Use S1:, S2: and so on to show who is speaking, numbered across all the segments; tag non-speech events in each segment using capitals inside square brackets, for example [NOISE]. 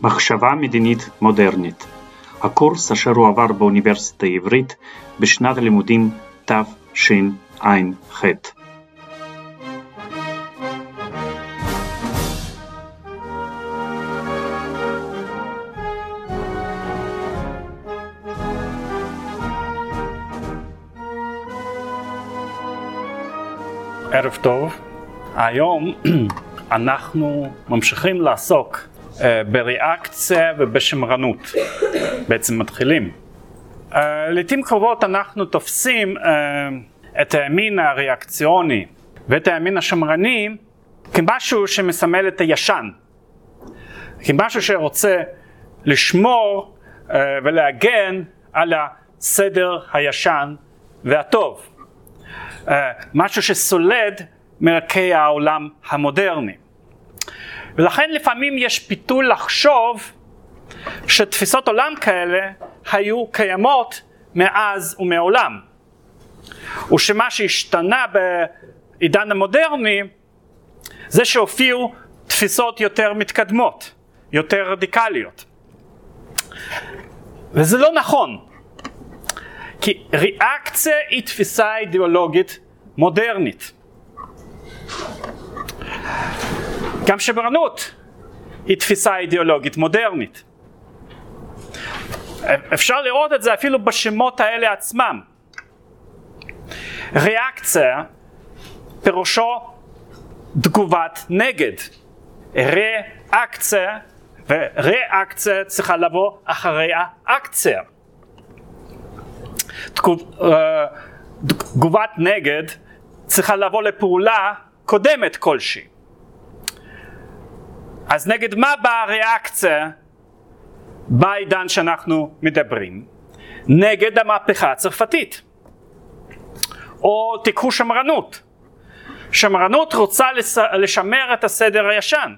S1: מחשבה מדינית מודרנית, הקורס אשר הועבר באוניברסיטה העברית בשנת הלימודים תשע"ח.
S2: ערב טוב, היום [CLEARS THROAT] אנחנו ממשיכים לעסוק בריאקציה ובשמרנות, בעצם מתחילים. Uh, לעיתים קרובות אנחנו תופסים uh, את הימין הריאקציוני ואת הימין השמרני כמשהו שמסמל את הישן, כמשהו שרוצה לשמור uh, ולהגן על הסדר הישן והטוב. uh, משהו שסולד מערכי העולם המודרני. ולכן לפעמים יש פיתול לחשוב שתפיסות עולם כאלה היו קיימות מאז ומעולם. ושמה שהשתנה בעידן המודרני זה שהופיעו תפיסות יותר מתקדמות, יותר רדיקליות. וזה לא נכון, כי ריאקציה היא תפיסה אידיאולוגית מודרנית. גם שמרנות היא תפיסה אידיאולוגית מודרנית. אפשר לראות את זה אפילו בשמות האלה עצמם. ריאקציה פירושו תגובת נגד. ריאקציה וריאקציה צריכה לבוא אחרי האקציה. אה, תגובת נגד צריכה לבוא לפעולה קודמת כלשהי. אז נגד מה באה הריאקציה בעידן שאנחנו מדברים? נגד המהפכה הצרפתית. או תיקחו שמרנות. שמרנות רוצה לשמר את הסדר הישן.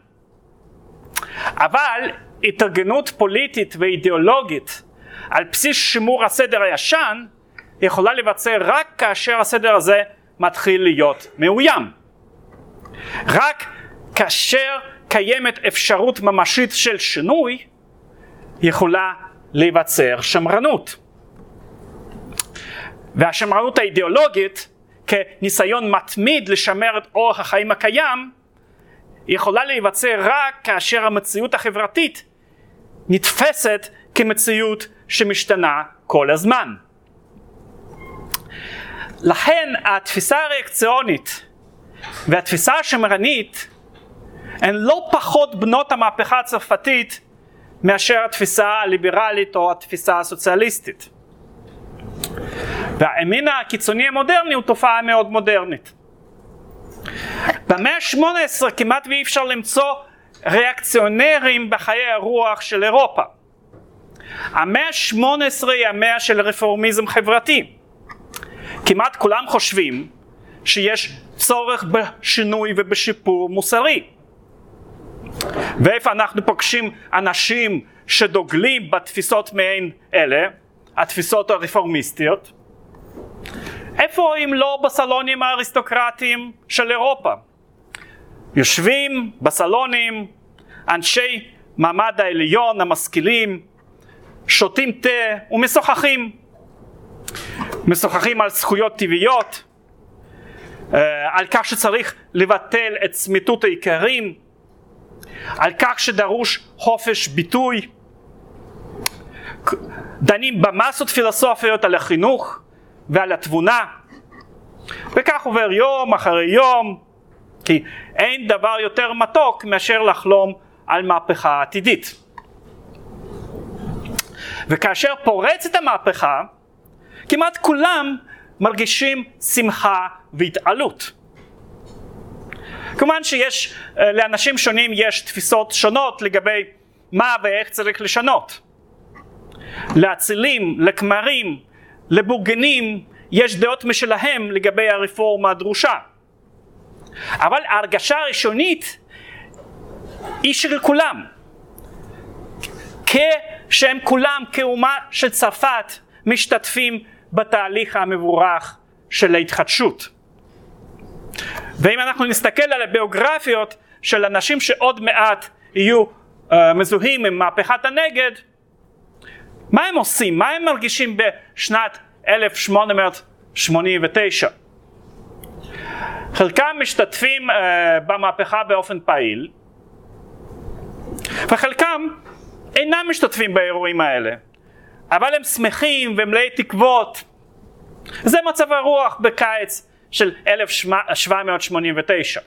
S2: אבל התארגנות פוליטית ואידיאולוגית על בסיס שימור הסדר הישן יכולה לבצע רק כאשר הסדר הזה מתחיל להיות מאוים. רק כאשר קיימת אפשרות ממשית של שינוי, יכולה להיווצר שמרנות. והשמרנות האידיאולוגית, כניסיון מתמיד לשמר את אורח החיים הקיים, יכולה להיווצר רק כאשר המציאות החברתית נתפסת כמציאות שמשתנה כל הזמן. לכן התפיסה הריאקציונית והתפיסה השמרנית הן לא פחות בנות המהפכה הצרפתית מאשר התפיסה הליברלית או התפיסה הסוציאליסטית. והימין הקיצוני המודרני הוא תופעה מאוד מודרנית. במאה ה-18 כמעט ואי אפשר למצוא ריאקציונרים בחיי הרוח של אירופה. המאה ה-18 היא המאה של רפורמיזם חברתי. כמעט כולם חושבים שיש צורך בשינוי ובשיפור מוסרי. ואיפה אנחנו פוגשים אנשים שדוגלים בתפיסות מעין אלה, התפיסות הרפורמיסטיות? איפה אם לא בסלונים האריסטוקרטיים של אירופה? יושבים בסלונים אנשי מעמד העליון המשכילים, שותים תה ומשוחחים. משוחחים על זכויות טבעיות, אה, על כך שצריך לבטל את צמיתות העיקרים, על כך שדרוש חופש ביטוי, דנים במסות פילוסופיות על החינוך ועל התבונה, וכך עובר יום אחרי יום, כי אין דבר יותר מתוק מאשר לחלום על מהפכה עתידית. וכאשר פורצת המהפכה, כמעט כולם מרגישים שמחה והתעלות. כמובן שיש, אה, לאנשים שונים יש תפיסות שונות לגבי מה ואיך צריך לשנות. לאצילים, לכמרים, לבורגנים, יש דעות משלהם לגבי הרפורמה הדרושה. אבל ההרגשה הראשונית היא של כולם. כשהם כולם כאומה של צרפת משתתפים בתהליך המבורך של ההתחדשות. ואם אנחנו נסתכל על הביוגרפיות של אנשים שעוד מעט יהיו אה, מזוהים עם מהפכת הנגד, מה הם עושים? מה הם מרגישים בשנת 1889? חלקם משתתפים uh, במהפכה באופן פעיל, וחלקם אינם משתתפים באירועים האלה, אבל הם שמחים ומלאי תקוות. זה מצב הרוח בקיץ של 1789.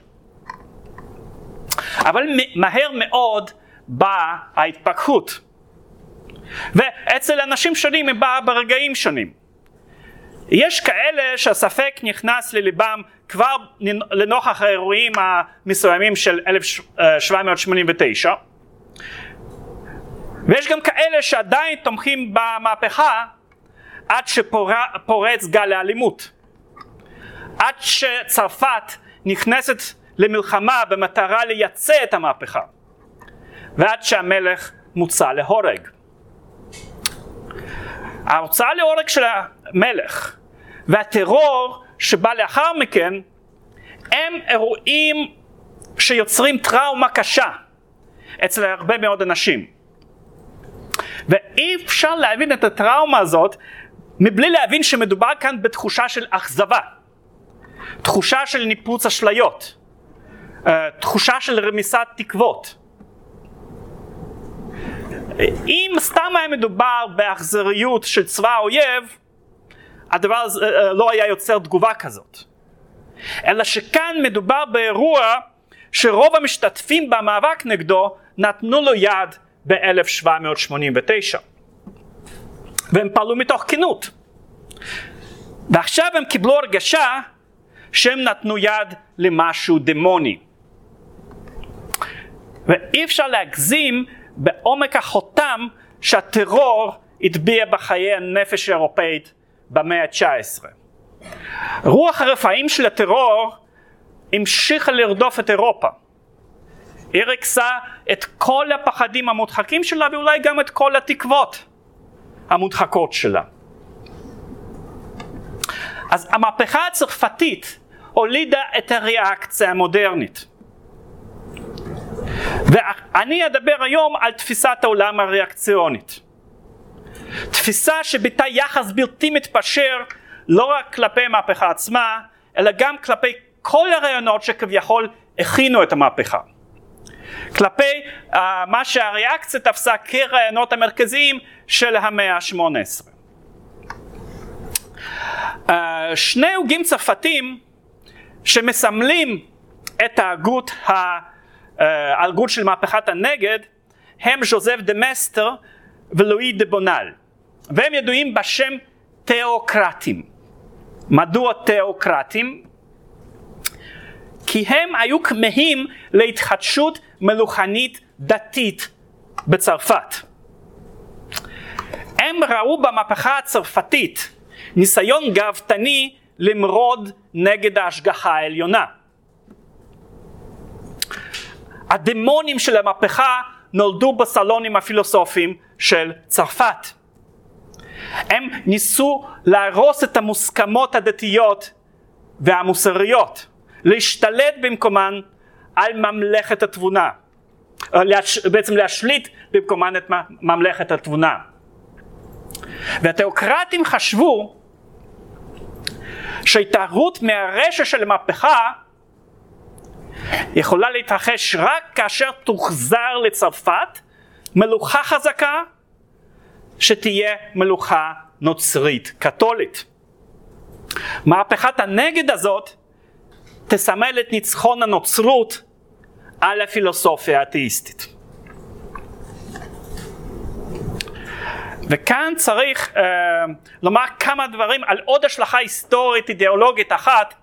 S2: אבל מהר מאוד באה ההתפכחות. ואצל אנשים שונים היא באה ברגעים שונים. יש כאלה שהספק נכנס לליבם כבר לנוכח האירועים המסוימים של 1789 ויש גם כאלה שעדיין תומכים במהפכה עד שפורץ גל האלימות עד שצרפת נכנסת למלחמה במטרה לייצא את המהפכה ועד שהמלך מוצא להורג. ההוצאה להורג של המלך והטרור שבא לאחר מכן הם אירועים שיוצרים טראומה קשה אצל הרבה מאוד אנשים. ואי אפשר להבין את הטראומה הזאת מבלי להבין שמדובר כאן בתחושה של אכזבה, תחושה של ניפוץ אשליות, אה, תחושה של רמיסת תקוות. אם סתם היה מדובר באכזריות של צבא האויב, הדבר הזה אה, לא היה יוצר תגובה כזאת. אלא שכאן מדובר באירוע שרוב המשתתפים במאבק נגדו נתנו לו יד ב-1789. והם פעלו מתוך כנות. ועכשיו הם קיבלו הרגשה שהם נתנו יד למשהו דמוני. ואי אפשר להגזים בעומק החותם שהטרור הטביע בחיי הנפש האירופאית במאה ה-19. רוח הרפאים של הטרור המשיכה לרדוף את אירופה. היא ריכסה את כל הפחדים המודחקים שלה ואולי גם את כל התקוות המודחקות שלה. אז המהפכה הצרפתית הולידה את הריאקציה המודרנית. ואני אדבר היום על תפיסת העולם הריאקציונית. תפיסה שביטא יחס בלתי מתפשר לא רק כלפי המהפכה עצמה, אלא גם כלפי כל הרעיונות שכביכול הכינו את המהפכה. כלפי uh, מה שהריאקציה תפסה כרעיונות המרכזיים של המאה ה-18. Uh, שני הוגים צרפתים שמסמלים את ההגות, ההגות של מהפכת הנגד הם ז'וזף דה מסטר ולואי דה בונל והם ידועים בשם תיאוקרטים. מדוע תיאוקרטים? כי הם היו כמהים להתחדשות מלוכנית דתית בצרפת. הם ראו במהפכה הצרפתית ניסיון גאוותני למרוד נגד ההשגחה העליונה. הדמונים של המהפכה נולדו בסלונים הפילוסופיים של צרפת. הם ניסו להרוס את המוסכמות הדתיות והמוסריות, להשתלט במקומן על ממלכת התבונה, בעצם להשליט במקומן את ממלכת התבונה. והתיאוקרטים חשבו שהתערות מהרשע של המהפכה יכולה להתרחש רק כאשר תוחזר לצרפת מלוכה חזקה שתהיה מלוכה נוצרית קתולית. מהפכת הנגד הזאת תסמל את ניצחון הנוצרות על הפילוסופיה האתאיסטית. וכאן צריך uh, לומר כמה דברים על עוד השלכה היסטורית אידיאולוגית אחת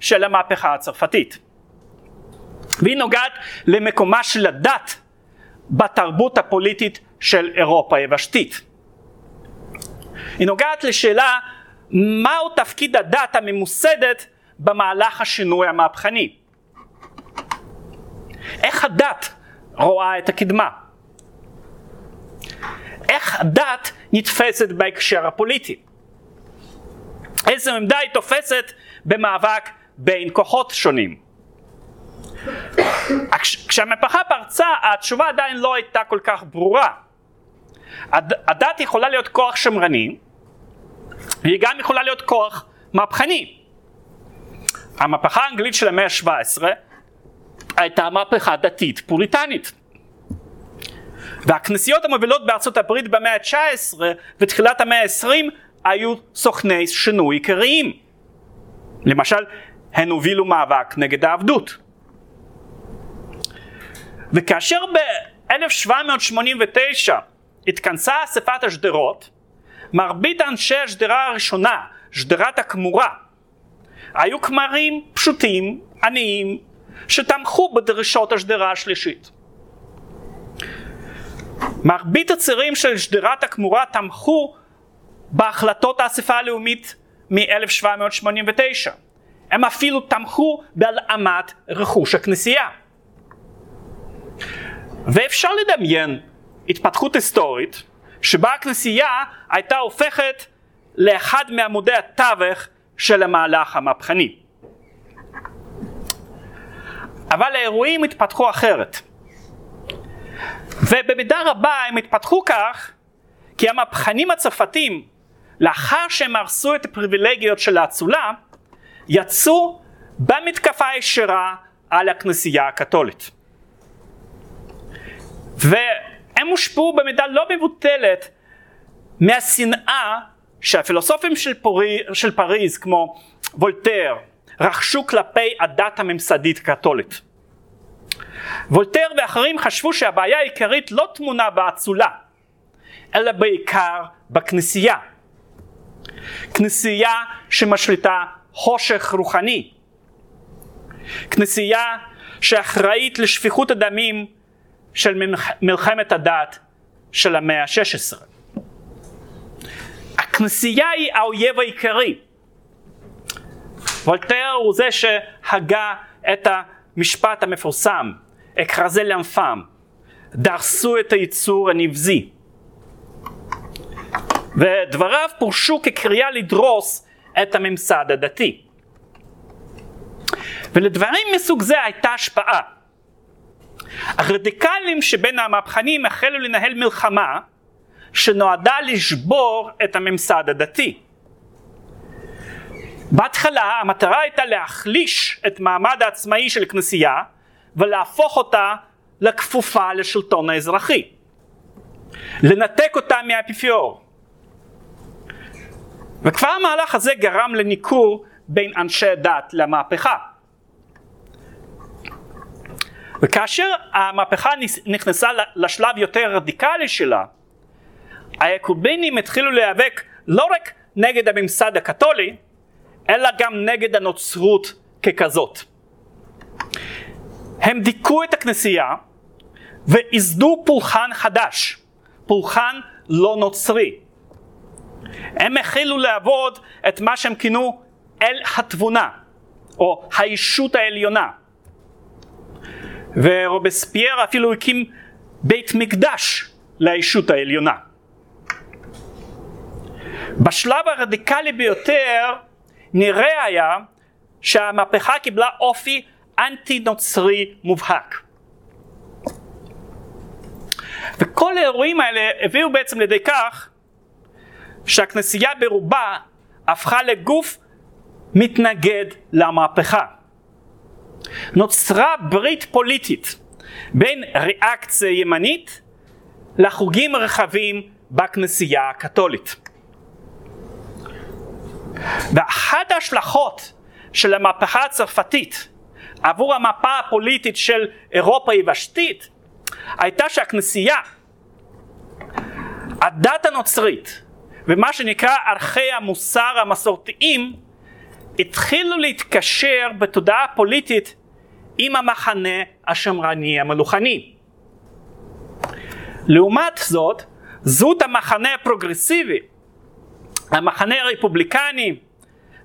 S2: של המהפכה הצרפתית. והיא נוגעת למקומה של הדת בתרבות הפוליטית של אירופה היבשתית. היא נוגעת לשאלה מהו תפקיד הדת הממוסדת במהלך השינוי המהפכני. איך הדת רואה את הקדמה? איך הדת נתפסת בהקשר הפוליטי? איזה עמדה היא תופסת במאבק בין כוחות שונים? כשהמהפכה פרצה התשובה עדיין לא הייתה כל כך ברורה. הדת יכולה להיות כוח שמרני והיא גם יכולה להיות כוח מהפכני. המהפכה האנגלית של המאה ה-17 הייתה מהפכה דתית פוריטנית. והכנסיות המובילות בארצות הברית במאה ה-19 ותחילת המאה ה-20 היו סוכני שינוי עיקריים. למשל, הן הובילו מאבק נגד העבדות. וכאשר ב-1789 התכנסה אספת השדרות, מרבית אנשי השדרה הראשונה, שדרת הכמורה, היו כמרים פשוטים, עניים, שתמכו בדרישות השדרה השלישית. מרבית הצירים של שדרת הכמורה תמכו בהחלטות האספה הלאומית מ-1789. הם אפילו תמכו בהלאמת רכוש הכנסייה. ואפשר לדמיין התפתחות היסטורית שבה הכנסייה הייתה הופכת לאחד מעמודי התווך של המהלך המהפכני. אבל האירועים התפתחו אחרת. ובמידה רבה הם התפתחו כך כי המהפכנים הצרפתים לאחר שהם הרסו את הפריבילגיות של האצולה יצאו במתקפה ישירה על הכנסייה הקתולית. והם הושפעו במידה לא מבוטלת מהשנאה שהפילוסופים של, פורי, של פריז כמו וולטר רכשו כלפי הדת הממסדית הקתולית. וולטר ואחרים חשבו שהבעיה העיקרית לא טמונה באצולה, אלא בעיקר בכנסייה. כנסייה שמשליטה חושך רוחני. כנסייה שאחראית לשפיכות הדמים של מלחמת הדת של המאה ה-16. הכנסייה היא האויב העיקרי. וולטר הוא זה שהגה את המשפט המפורסם, אקרזה לאמפם, דרסו את היצור הנבזי. ודבריו פורשו כקריאה לדרוס את הממסד הדתי. ולדברים מסוג זה הייתה השפעה. הרדיקלים שבין המהפכנים החלו לנהל מלחמה שנועדה לשבור את הממסד הדתי. בהתחלה המטרה הייתה להחליש את מעמד העצמאי של הכנסייה ולהפוך אותה לכפופה לשלטון האזרחי. לנתק אותה מהאפיפיור. וכבר המהלך הזה גרם לניכור בין אנשי הדת למהפכה. וכאשר המהפכה נכנסה לשלב יותר רדיקלי שלה, היעקובינים התחילו להיאבק לא רק נגד הממסד הקתולי, אלא גם נגד הנוצרות ככזאת. הם דיכאו את הכנסייה וייסדו פולחן חדש, פולחן לא נוצרי. הם החלו לעבוד את מה שהם כינו אל התבונה, או הישות העליונה. ורובספייר אפילו הקים בית מקדש לישות העליונה. בשלב הרדיקלי ביותר נראה היה שהמהפכה קיבלה אופי אנטי נוצרי מובהק. וכל האירועים האלה הביאו בעצם לידי כך שהכנסייה ברובה הפכה לגוף מתנגד למהפכה. נוצרה ברית פוליטית בין ריאקציה ימנית לחוגים רחבים בכנסייה הקתולית. ואחת ההשלכות של המהפכה הצרפתית עבור המפה הפוליטית של אירופה היבשתית הייתה שהכנסייה, הדת הנוצרית ומה שנקרא ערכי המוסר המסורתיים התחילו להתקשר בתודעה הפוליטית עם המחנה השמרני המלוכני. לעומת זאת, זהות המחנה הפרוגרסיבי, המחנה הרפובליקני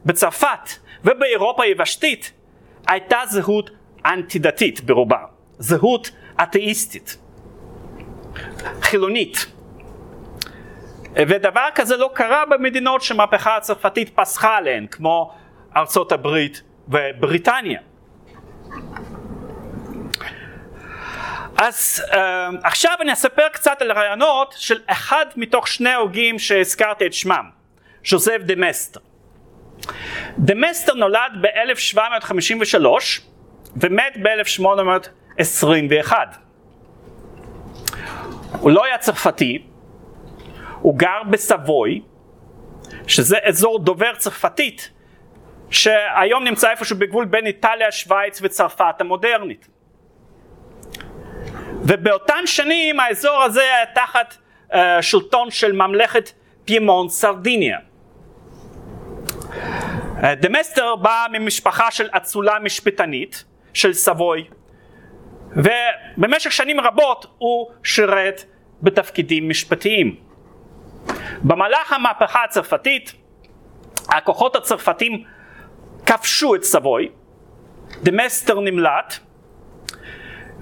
S2: בצרפת ובאירופה היבשתית הייתה זהות אנטי דתית ברובה, זהות אתאיסטית, חילונית. ודבר כזה לא קרה במדינות שהמהפכה הצרפתית פסחה עליהן, כמו ארצות הברית ובריטניה. אז uh, עכשיו אני אספר קצת על רעיונות של אחד מתוך שני ההוגים שהזכרתי את שמם, ז'וזף דה מסטר. דה מסטר נולד ב-1753 ומת ב-1821. הוא לא היה צרפתי, הוא גר בסבוי, שזה אזור דובר צרפתית, שהיום נמצא איפשהו בגבול בין איטליה, שווייץ וצרפת המודרנית. ובאותן שנים האזור הזה היה תחת אה, שלטון של ממלכת פיימונט סרדיניה. דה מסטר בא ממשפחה של אצולה משפטנית של סבוי ובמשך שנים רבות הוא שירת בתפקידים משפטיים. במהלך המהפכה הצרפתית הכוחות הצרפתים כבשו את סבוי, דה מסטר נמלט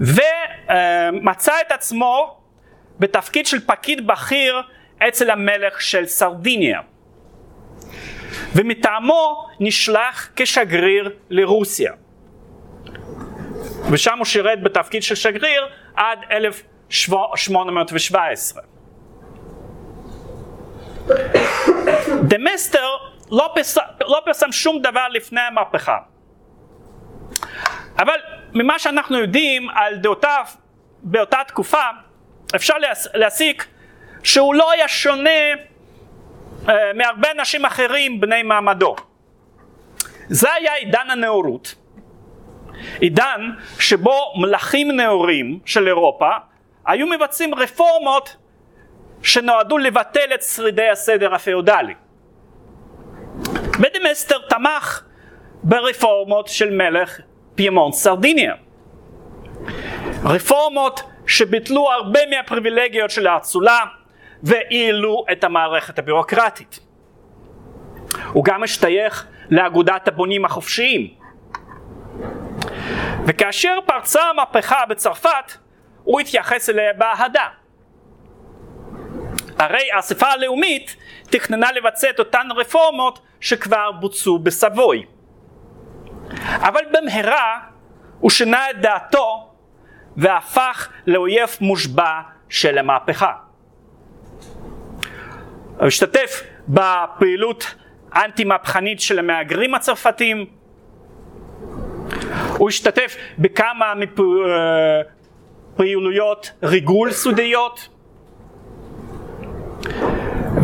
S2: ומצא את עצמו בתפקיד של פקיד בכיר אצל המלך של סרדיניה. ומטעמו נשלח כשגריר לרוסיה. ושם הוא שירת בתפקיד של שגריר עד 1817. דמסטר לא פרסם, לא פרסם שום דבר לפני המהפכה. אבל ממה שאנחנו יודעים על דעותיו באותה תקופה, אפשר להסיק שהוא לא היה שונה מהרבה אנשים אחרים בני מעמדו. זה היה עידן הנאורות, עידן שבו מלכים נאורים של אירופה היו מבצעים רפורמות שנועדו לבטל את שרידי הסדר הפאודלי. ודה מסטר תמך ברפורמות של מלך פיימונט סרדיניה. רפורמות שביטלו הרבה מהפריבילגיות של האצולה והעלו את המערכת הבירוקרטית. הוא גם משתייך לאגודת הבונים החופשיים. וכאשר פרצה המהפכה בצרפת, הוא התייחס אליה באהדה. הרי האספה הלאומית תכננה לבצע את אותן רפורמות שכבר בוצעו בסבוי. אבל במהרה הוא שינה את דעתו והפך לאויב מושבע של המהפכה. השתתף בפעילות אנטי מהפכנית של המהגרים הצרפתים, הוא השתתף בכמה מפעילויות ריגול סודיות,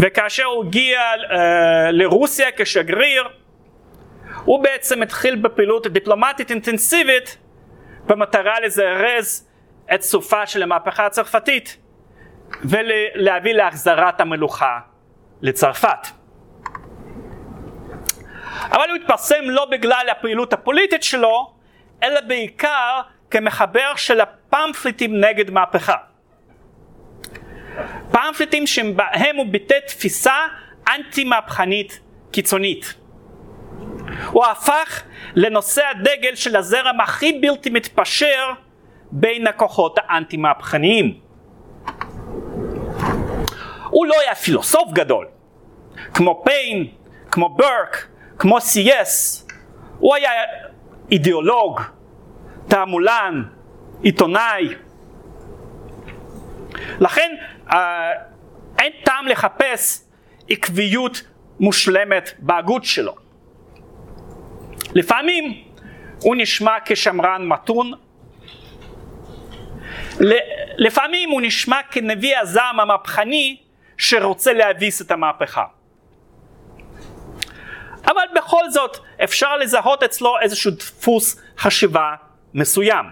S2: וכאשר הוא הגיע uh, לרוסיה כשגריר, הוא בעצם התחיל בפעילות דיפלומטית אינטנסיבית במטרה לזרז את סופה של המהפכה הצרפתית ולהביא להחזרת המלוכה לצרפת. אבל הוא התפרסם לא בגלל הפעילות הפוליטית שלו, אלא בעיקר כמחבר של הפמפליטים נגד מהפכה. פמפלטים שבהם הוא ביטא תפיסה אנטי מהפכנית קיצונית. הוא הפך לנושא הדגל של הזרם הכי בלתי מתפשר בין הכוחות האנטי מהפכניים. הוא לא היה פילוסוף גדול, כמו פיין, כמו ברק, כמו סי.אס, הוא היה אידיאולוג, תעמולן, עיתונאי. לכן אה, אין טעם לחפש עקביות מושלמת בהגות שלו. לפעמים הוא נשמע כשמרן מתון, לפעמים הוא נשמע כנביא הזעם המהפכני שרוצה להביס את המהפכה. אבל בכל זאת אפשר לזהות אצלו איזשהו דפוס חשיבה מסוים.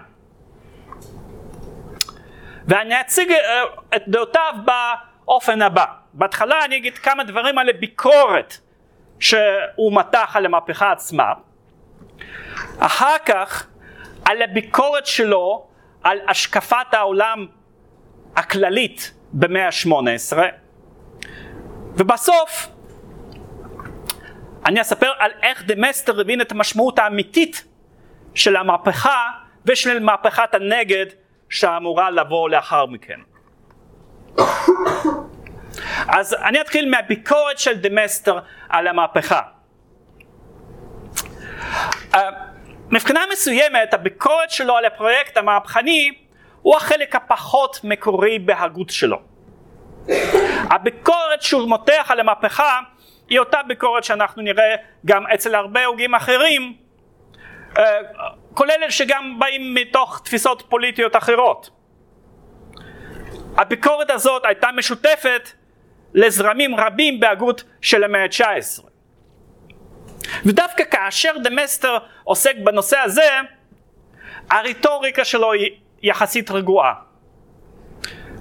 S2: ואני אציג אה, את דעותיו באופן הבא. בהתחלה אני אגיד כמה דברים על הביקורת שהוא מתח על המהפכה עצמה. אחר כך על הביקורת שלו על השקפת העולם הכללית במאה ה-18 ובסוף אני אספר על איך דה מסטר הבין את המשמעות האמיתית של המהפכה ושל מהפכת הנגד שאמורה לבוא לאחר מכן. אז אני אתחיל מהביקורת של דה מסטר על המהפכה. Uh, מבחינה מסוימת הביקורת שלו על הפרויקט המהפכני הוא החלק הפחות מקורי בהגות שלו. הביקורת שהוא מותח על המהפכה היא אותה ביקורת שאנחנו נראה גם אצל הרבה הוגים אחרים, אה, כולל אלה שגם באים מתוך תפיסות פוליטיות אחרות. הביקורת הזאת הייתה משותפת לזרמים רבים בהגות של המאה ה-19. ודווקא כאשר דמסטר עוסק בנושא הזה, הרטוריקה שלו היא יחסית רגועה.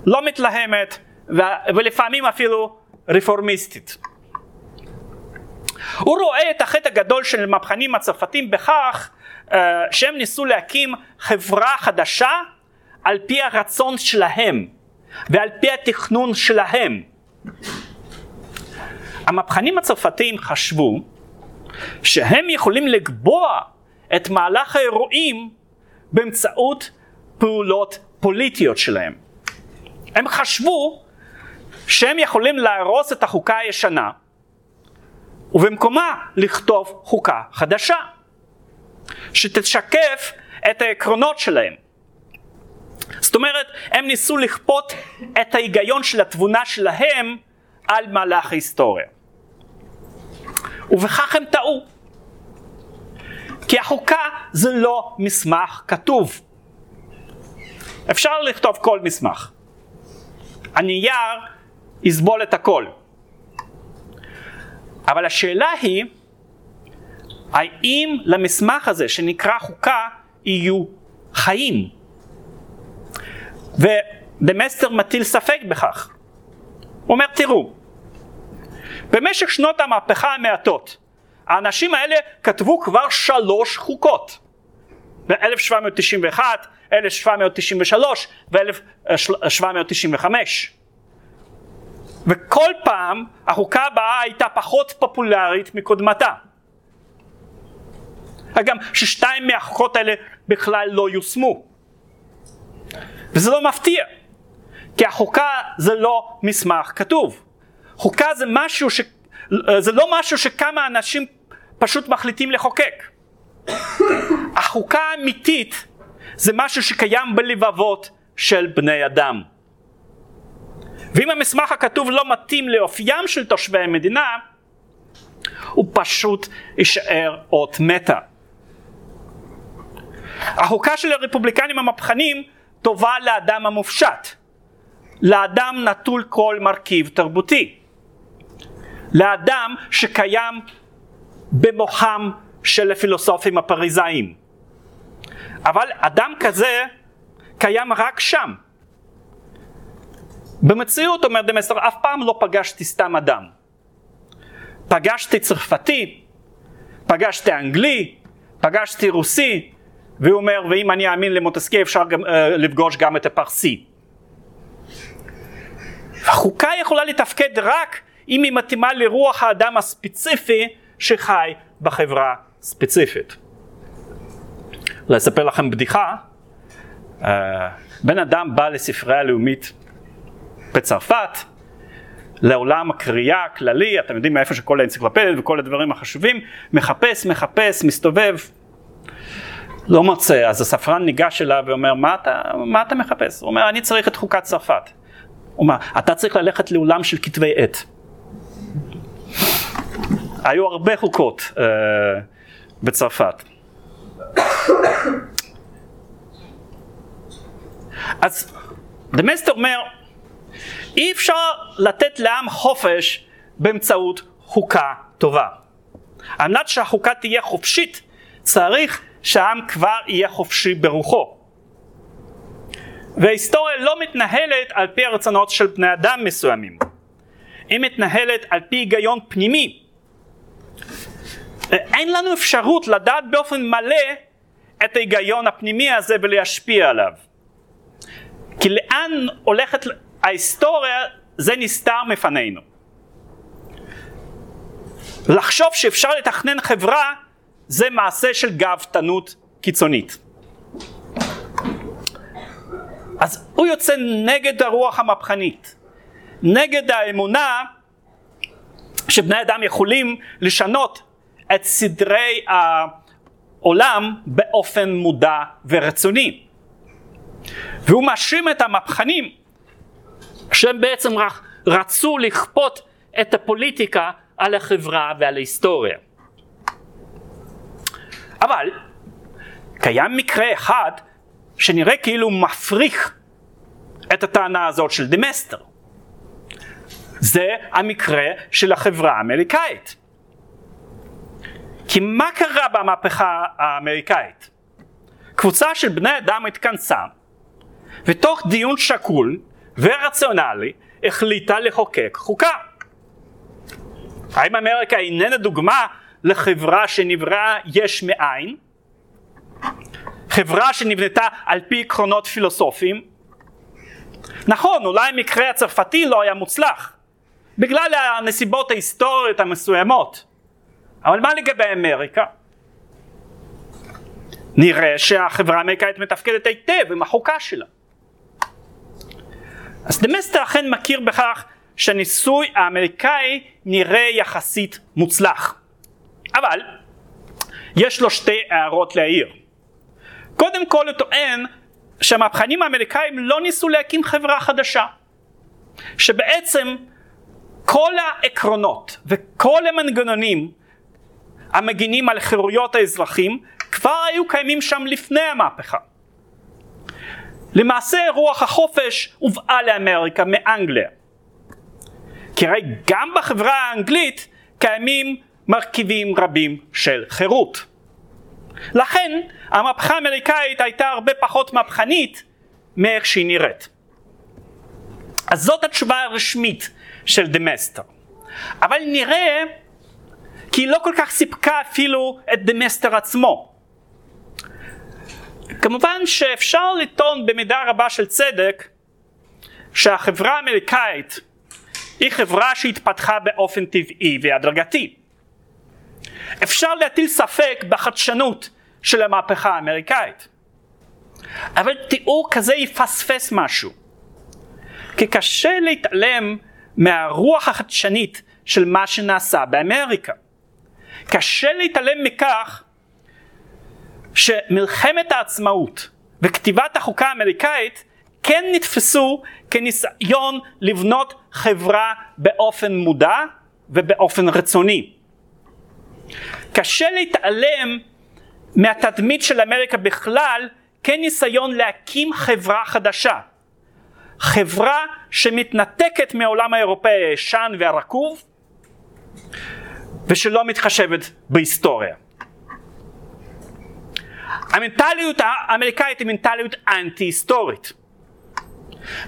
S2: לא מתלהמת ולפעמים אפילו רפורמיסטית. הוא רואה את החטא הגדול של המהפכנים הצרפתים בכך uh, שהם ניסו להקים חברה חדשה על פי הרצון שלהם ועל פי התכנון שלהם. המהפכנים הצרפתים חשבו שהם יכולים לקבוע את מהלך האירועים באמצעות פעולות פוליטיות שלהם. הם חשבו שהם יכולים להרוס את החוקה הישנה ובמקומה לכתוב חוקה חדשה שתשקף את העקרונות שלהם. זאת אומרת, הם ניסו לכפות את ההיגיון של התבונה שלהם על מהלך ההיסטוריה. ובכך הם טעו. כי החוקה זה לא מסמך כתוב. אפשר לכתוב כל מסמך. הנייר יסבול את הכל. אבל השאלה היא, האם למסמך הזה שנקרא חוקה יהיו חיים? ודמסטר מטיל ספק בכך. הוא אומר, תראו, במשך שנות המהפכה המעטות, האנשים האלה כתבו כבר שלוש חוקות. ב-1791, 1793 ו-1795. וכל פעם החוקה הבאה הייתה פחות פופולרית מקודמתה. אגב, ששתיים מהחוקות האלה בכלל לא יושמו. וזה לא מפתיע, כי החוקה זה לא מסמך כתוב. חוקה זה משהו ש... זה לא משהו שכמה אנשים פשוט מחליטים לחוקק. החוקה האמיתית זה משהו שקיים בלבבות של בני אדם. ואם המסמך הכתוב לא מתאים לאופיים של תושבי המדינה, הוא פשוט יישאר אות מתה. החוקה של הרפובליקנים המהפכנים טובה לאדם המופשט, לאדם נטול כל מרכיב תרבותי, לאדם שקיים במוחם של הפילוסופים הפריזאיים. אבל אדם כזה קיים רק שם. במציאות, אומר דמסטר, אף פעם לא פגשתי סתם אדם. פגשתי צרפתי, פגשתי אנגלי, פגשתי רוסי, והוא אומר, ואם אני אאמין למוטסקי אפשר גם, uh, לפגוש גם את הפרסי. החוקה יכולה לתפקד רק אם היא מתאימה לרוח האדם הספציפי שחי בחברה ספציפית. לספר לכם בדיחה, uh, בן אדם בא לספרייה הלאומית בצרפת, לעולם הקריאה הכללי, אתם יודעים מאיפה שכל האנציקלופדיות וכל הדברים החשובים, מחפש, מחפש, מסתובב, לא מוצא, אז הספרן ניגש אליו ואומר, מה אתה, מה אתה מחפש? הוא אומר, אני צריך את חוקת צרפת. הוא אומר, אתה צריך ללכת לעולם של כתבי עת. היו הרבה חוקות uh, בצרפת. אז דמסטר אומר, אי אפשר לתת לעם חופש באמצעות חוקה טובה. על מנת שהחוקה תהיה חופשית, צריך שהעם כבר יהיה חופשי ברוחו. וההיסטוריה לא מתנהלת על פי הרצונות של בני אדם מסוימים. היא מתנהלת על פי היגיון פנימי. אין לנו אפשרות לדעת באופן מלא את ההיגיון הפנימי הזה ולהשפיע עליו. כי לאן הולכת ההיסטוריה זה נסתר מפנינו. לחשוב שאפשר לתכנן חברה זה מעשה של גאוותנות קיצונית. אז הוא יוצא נגד הרוח המהפכנית, נגד האמונה שבני אדם יכולים לשנות את סדרי העולם באופן מודע ורצוני. והוא מאשים את המהפכנים שהם בעצם רצו לכפות את הפוליטיקה על החברה ועל ההיסטוריה. אבל קיים מקרה אחד שנראה כאילו מפריך את הטענה הזאת של דמסטר. זה המקרה של החברה האמריקאית. כי מה קרה במהפכה האמריקאית? קבוצה של בני אדם התכנסה ותוך דיון שקול ורציונלי החליטה לחוקק חוקה. האם אמריקה איננה דוגמה לחברה שנבראה יש מאין? חברה שנבנתה על פי עקרונות פילוסופיים? נכון, אולי המקרה הצרפתי לא היה מוצלח, בגלל הנסיבות ההיסטוריות המסוימות. אבל מה לגבי אמריקה? נראה שהחברה האמריקאית מתפקדת היטב עם החוקה שלה. אז דמסטר אכן מכיר בכך שהניסוי האמריקאי נראה יחסית מוצלח. אבל יש לו שתי הערות להעיר. קודם כל הוא טוען שהמהפכנים האמריקאים לא ניסו להקים חברה חדשה. שבעצם כל העקרונות וכל המנגנונים המגינים על חירויות האזרחים כבר היו קיימים שם לפני המהפכה. למעשה רוח החופש הובאה לאמריקה מאנגליה. כי הרי גם בחברה האנגלית קיימים מרכיבים רבים של חירות. לכן המהפכה האמריקאית הייתה הרבה פחות מהפכנית מאיך שהיא נראית. אז זאת התשובה הרשמית של דה מסטר. אבל נראה כי היא לא כל כך סיפקה אפילו את דה מסטר עצמו. כמובן שאפשר לטעון במידה רבה של צדק שהחברה האמריקאית היא חברה שהתפתחה באופן טבעי והדרגתי. אפשר להטיל ספק בחדשנות של המהפכה האמריקאית. אבל תיאור כזה יפספס משהו. כי קשה להתעלם מהרוח החדשנית של מה שנעשה באמריקה. קשה להתעלם מכך שמלחמת העצמאות וכתיבת החוקה האמריקאית כן נתפסו כניסיון לבנות חברה באופן מודע ובאופן רצוני. קשה להתעלם מהתדמית של אמריקה בכלל כניסיון להקים חברה חדשה. חברה שמתנתקת מהעולם האירופאי הישן והרקוב ושלא מתחשבת בהיסטוריה. המנטליות האמריקאית היא מנטליות אנטי היסטורית.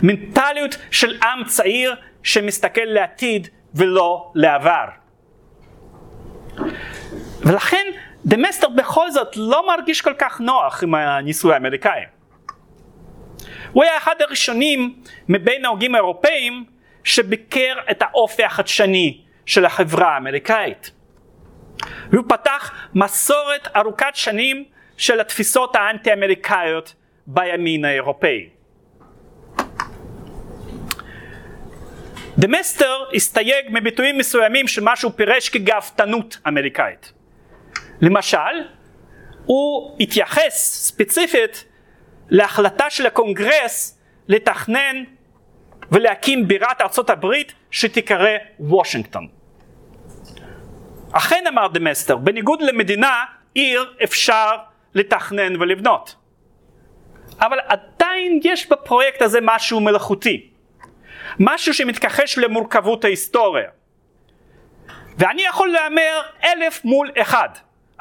S2: מנטליות של עם צעיר שמסתכל לעתיד ולא לעבר. ולכן דמסטר בכל זאת לא מרגיש כל כך נוח עם הניסוי האמריקאי. הוא היה אחד הראשונים מבין ההוגים האירופאים שביקר את האופי החדשני של החברה האמריקאית. והוא פתח מסורת ארוכת שנים של התפיסות האנטי אמריקאיות בימין האירופאי. דמסטר הסתייג מביטויים מסוימים של מה שהוא פירש כגאוותנות אמריקאית. למשל, הוא התייחס ספציפית להחלטה של הקונגרס לתכנן ולהקים בירת ארצות הברית שתיקרא וושינגטון. אכן אמר דמסטר, בניגוד למדינה, עיר אפשר לתכנן ולבנות. אבל עדיין יש בפרויקט הזה משהו מלאכותי. משהו שמתכחש למורכבות ההיסטוריה. ואני יכול להמר אלף מול אחד,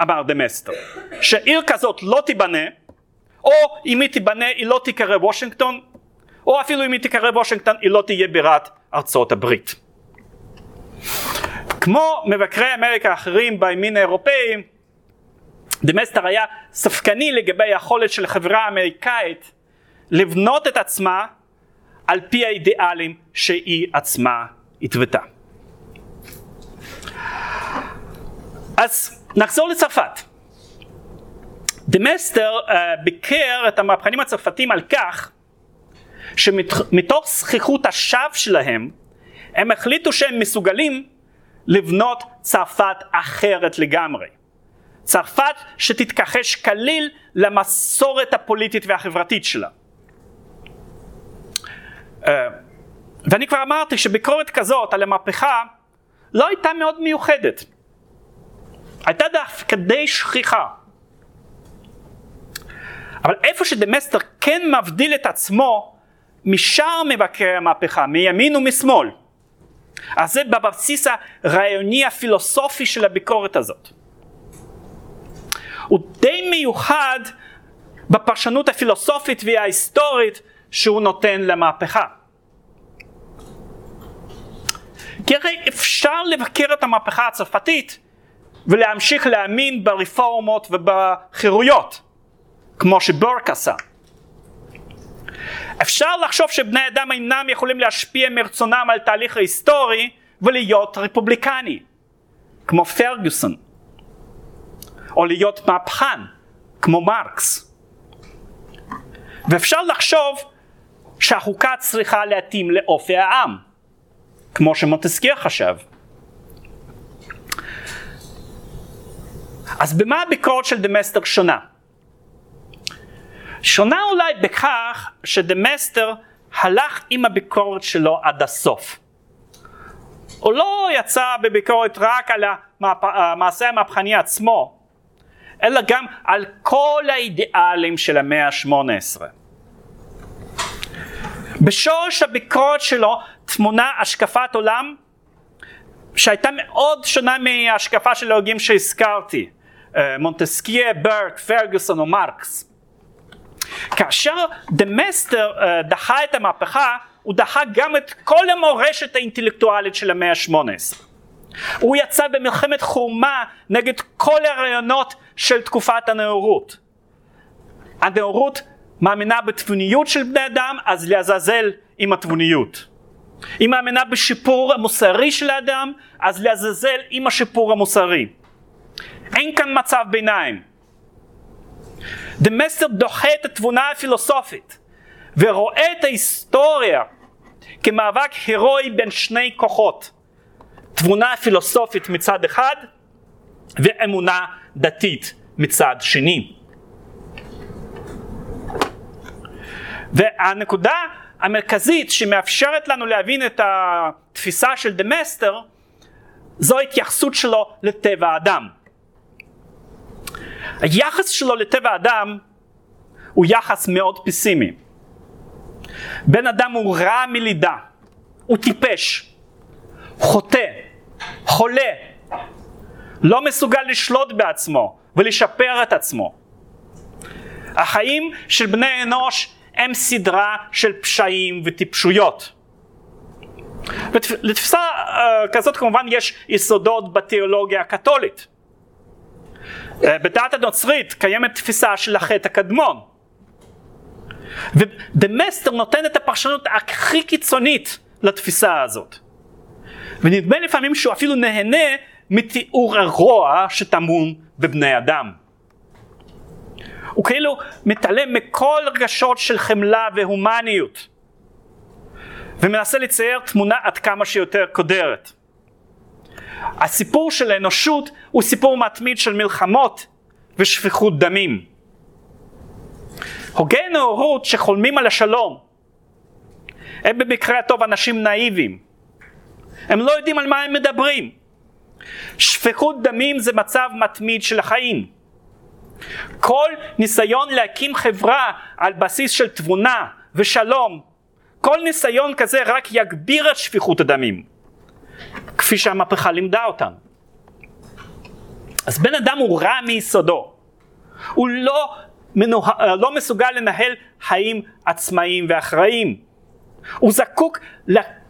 S2: אמר דמסטר, שעיר כזאת לא תיבנה, או אם היא תיבנה היא לא תיקרא וושינגטון, או אפילו אם היא תיקרא וושינגטון היא לא תהיה בירת ארצות הברית. כמו מבקרי אמריקה האחרים בימין האירופאי, דמסטר היה ספקני לגבי היכולת של החברה האמריקאית לבנות את עצמה על פי האידיאלים שהיא עצמה התוותה. אז נחזור לצרפת. דמסטר אה, ביקר את המהפכנים הצרפתים על כך שמתוך זחיחות השווא שלהם הם החליטו שהם מסוגלים לבנות צרפת אחרת לגמרי. צרפת שתתכחש כליל למסורת הפוליטית והחברתית שלה. אה, ואני כבר אמרתי שביקורת כזאת על המהפכה לא הייתה מאוד מיוחדת. הייתה דווקא די שכיחה. אבל איפה שדמסטר כן מבדיל את עצמו משאר מבקרי המהפכה, מימין ומשמאל, אז זה בבסיס הרעיוני הפילוסופי של הביקורת הזאת. הוא די מיוחד בפרשנות הפילוסופית וההיסטורית שהוא נותן למהפכה. כי הרי אפשר לבקר את המהפכה הצרפתית ולהמשיך להאמין ברפורמות ובחירויות, כמו שבורק עשה. אפשר לחשוב שבני אדם אינם יכולים להשפיע מרצונם על תהליך ההיסטורי ולהיות רפובליקני, כמו פרגוסון, או להיות מהפכן, כמו מרקס. ואפשר לחשוב שהחוקה צריכה להתאים לאופי העם, כמו שמונטסקיה חשב. אז במה הביקורת של דמסטר שונה? שונה אולי בכך שדמסטר הלך עם הביקורת שלו עד הסוף. הוא לא יצא בביקורת רק על המעשה המהפכני עצמו, אלא גם על כל האידיאלים של המאה ה-18. בשורש הביקורת שלו תמונה השקפת עולם שהייתה מאוד שונה מההשקפה של ההוגים שהזכרתי, אה, מונטסקיה, ברק, פרגוסון או מרקס. כאשר דמסטר uh, דחה את המהפכה, הוא דחה גם את כל המורשת האינטלקטואלית של המאה ה-18. הוא יצא במלחמת חורמה נגד כל הרעיונות של תקופת הנאורות. הנאורות מאמינה בתבוניות של בני אדם, אז לעזאזל עם התבוניות. היא מאמינה בשיפור המוסרי של האדם, אז לעזאזל עם השיפור המוסרי. אין כאן מצב ביניים. דמסטר דוחה את התבונה הפילוסופית ורואה את ההיסטוריה כמאבק הירואי בין שני כוחות תבונה פילוסופית מצד אחד ואמונה דתית מצד שני. והנקודה המרכזית שמאפשרת לנו להבין את התפיסה של דמסטר זו ההתייחסות שלו לטבע האדם. היחס שלו לטבע האדם הוא יחס מאוד פסימי. בן אדם הוא רע מלידה, הוא טיפש, חוטא, חולה, לא מסוגל לשלוט בעצמו ולשפר את עצמו. החיים של בני אנוש הם סדרה של פשעים וטיפשויות. לתפיסה uh, כזאת כמובן יש יסודות בתיאולוגיה הקתולית. אה, בדת הנוצרית קיימת תפיסה של החטא הקדמון. ודמסטר נותן את הפרשנות הכי קיצונית לתפיסה הזאת. ונדמה לפעמים שהוא אפילו נהנה מתיאור הרוע שטמון בבני אדם. הוא כאילו מתעלם מכל רגשות של חמלה והומניות ומנסה לצייר תמונה עד כמה שיותר קודרת. הסיפור של האנושות הוא סיפור מתמיד של מלחמות ושפיכות דמים. הוגי נאורות שחולמים על השלום הם במקרה הטוב אנשים נאיבים. הם לא יודעים על מה הם מדברים. שפיכות דמים זה מצב מתמיד של החיים. כל ניסיון להקים חברה על בסיס של תבונה ושלום, כל ניסיון כזה רק יגביר את שפיכות הדמים. כפי שהמהפכה לימדה אותם. אז בן אדם הוא רע מיסודו. הוא לא, מנוה... לא מסוגל לנהל חיים עצמאיים ואחראיים. הוא זקוק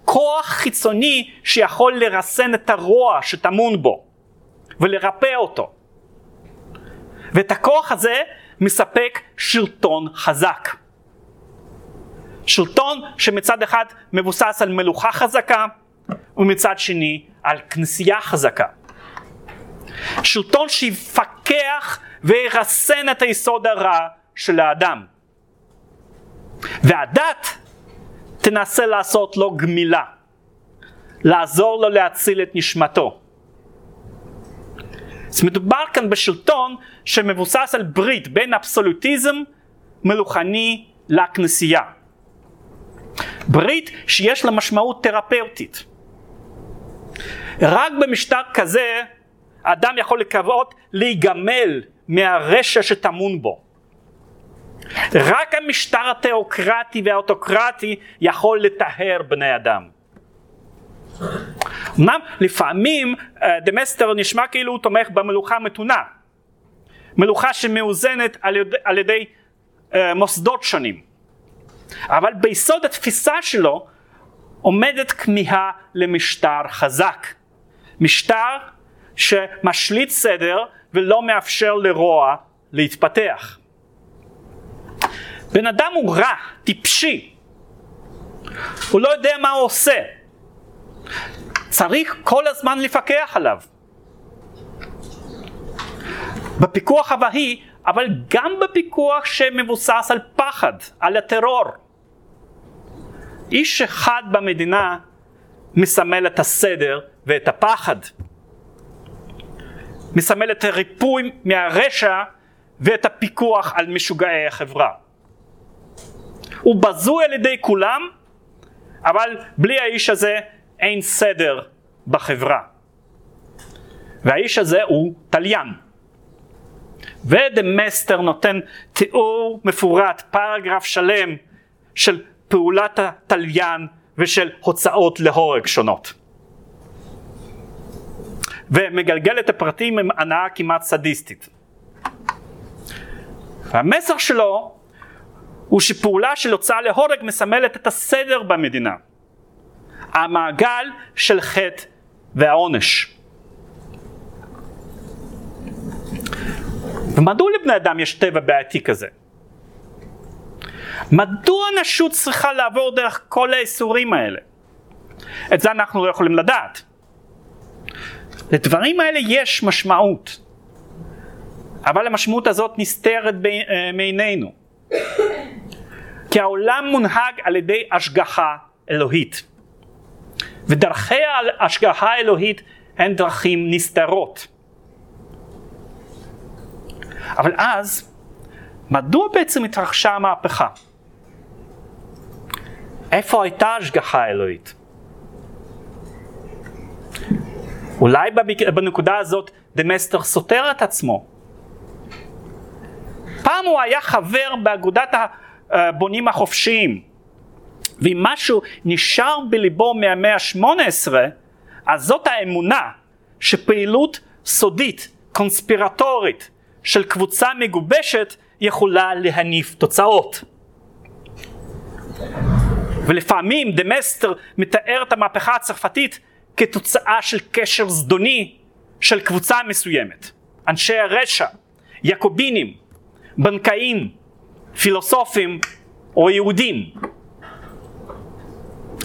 S2: לכוח חיצוני שיכול לרסן את הרוע שטמון בו ולרפא אותו. ואת הכוח הזה מספק שלטון חזק. שלטון שמצד אחד מבוסס על מלוכה חזקה, ומצד שני על כנסייה חזקה. שלטון שיפקח וירסן את היסוד הרע של האדם. והדת תנסה לעשות לו גמילה, לעזור לו להציל את נשמתו. אז מדובר כאן בשלטון שמבוסס על ברית בין אבסולוטיזם מלוכני לכנסייה. ברית שיש לה משמעות תרפאותית. רק במשטר כזה האדם יכול לקוות להיגמל מהרשע שטמון בו. רק המשטר התיאוקרטי והאוטוקרטי יכול לטהר בני אדם. אמנם לפעמים אה, דמסטר נשמע כאילו הוא תומך במלוכה מתונה, מלוכה שמאוזנת על ידי, על ידי uh, מוסדות שונים, אבל ביסוד התפיסה שלו עומדת כמיהה למשטר חזק, משטר שמשליט סדר ולא מאפשר לרוע להתפתח. בן אדם הוא רע, טיפשי, הוא לא יודע מה הוא עושה, צריך כל הזמן לפקח עליו. בפיקוח הבאי, אבל גם בפיקוח שמבוסס על פחד, על הטרור. איש אחד במדינה מסמל את הסדר ואת הפחד. מסמל את הריפוי מהרשע ואת הפיקוח על משוגעי החברה. הוא בזוי על ידי כולם, אבל בלי האיש הזה אין סדר בחברה. והאיש הזה הוא תליין. ודמסטר נותן תיאור מפורט, פרגרף שלם של פעולת התליין ושל הוצאות להורג שונות. ומגלגל את הפרטים עם הנאה כמעט סדיסטית. והמסר שלו הוא שפעולה של הוצאה להורג מסמלת את הסדר במדינה. המעגל של חטא והעונש. ומדוע לבני אדם יש טבע בעייתי כזה? מדוע נשות צריכה לעבור דרך כל האיסורים האלה? את זה אנחנו לא יכולים לדעת. לדברים האלה יש משמעות, אבל המשמעות הזאת נסתרת אה, מעינינו. כי העולם מונהג על ידי השגחה אלוהית. ודרכי ההשגחה האלוהית הן דרכים נסתרות. אבל אז, מדוע בעצם התרחשה המהפכה? איפה הייתה ההשגחה האלוהית? אולי בנקודה הזאת דמסטר סותר את עצמו. פעם הוא היה חבר באגודת הבונים החופשיים, ואם משהו נשאר בליבו מהמאה ה-18, אז זאת האמונה שפעילות סודית, קונספירטורית, של קבוצה מגובשת יכולה להניף תוצאות. ולפעמים דמסטר מתאר את המהפכה הצרפתית כתוצאה של קשר זדוני של קבוצה מסוימת. אנשי הרשע, יעקובינים, בנקאים, פילוסופים או יהודים.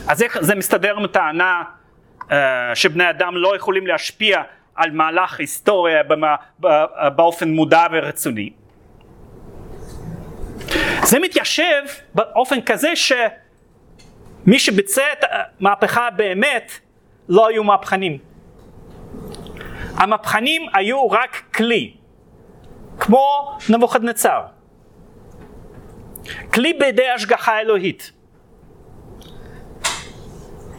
S2: אז איך זה מסתדר עם הטענה uh, שבני אדם לא יכולים להשפיע על מהלך היסטוריה במה, באופן מודע ורצוני? זה מתיישב באופן כזה שמי שביצע את המהפכה באמת לא היו מהפכנים. המהפכנים היו רק כלי, כמו נבוכדנצר. כלי בידי השגחה אלוהית.